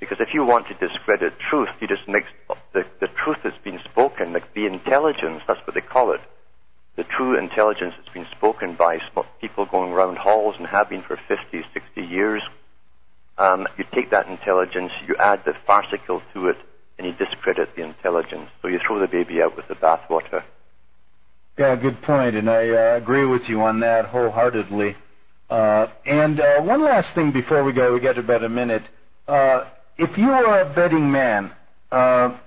[SPEAKER 2] Because if you want to discredit truth, you just mix the, the truth that's been spoken, like the intelligence, that's what they call it the true intelligence that's been spoken by people going around halls and have been for 50, 60 years. Um, you take that intelligence, you add the farcical to it, and you discredit the intelligence. So you throw the baby out with the bathwater.
[SPEAKER 1] Yeah, good point, and I uh, agree with you on that wholeheartedly. Uh, and uh, one last thing before we go, we got about a minute. Uh, if you are a betting man, uh,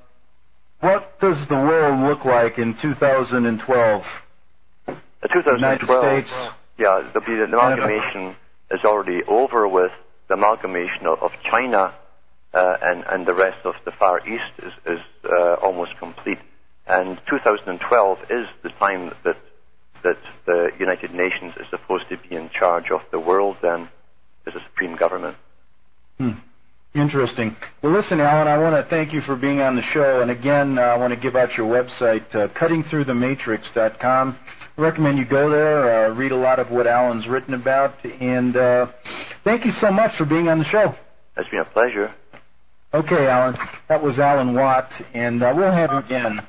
[SPEAKER 1] what does the world look like in 2012?
[SPEAKER 2] The 2012, yeah, the, the amalgamation is already over with. The amalgamation of, China uh, and, and the rest of the Far East is, is uh, almost complete. And 2012 is the time that that the United Nations is supposed to be in charge of the world then as a supreme government.
[SPEAKER 1] Hmm. Interesting. Well, listen, Alan, I want to thank you for being on the show. And again, uh, I want to give out your website, uh, cuttingthroughthematrix.com. I recommend you go there, uh, read a lot of what Alan's written about. And uh, thank you so much for being on the show.
[SPEAKER 2] It's been a pleasure.
[SPEAKER 1] Okay, Alan. That was Alan Watt, and uh, we'll have you again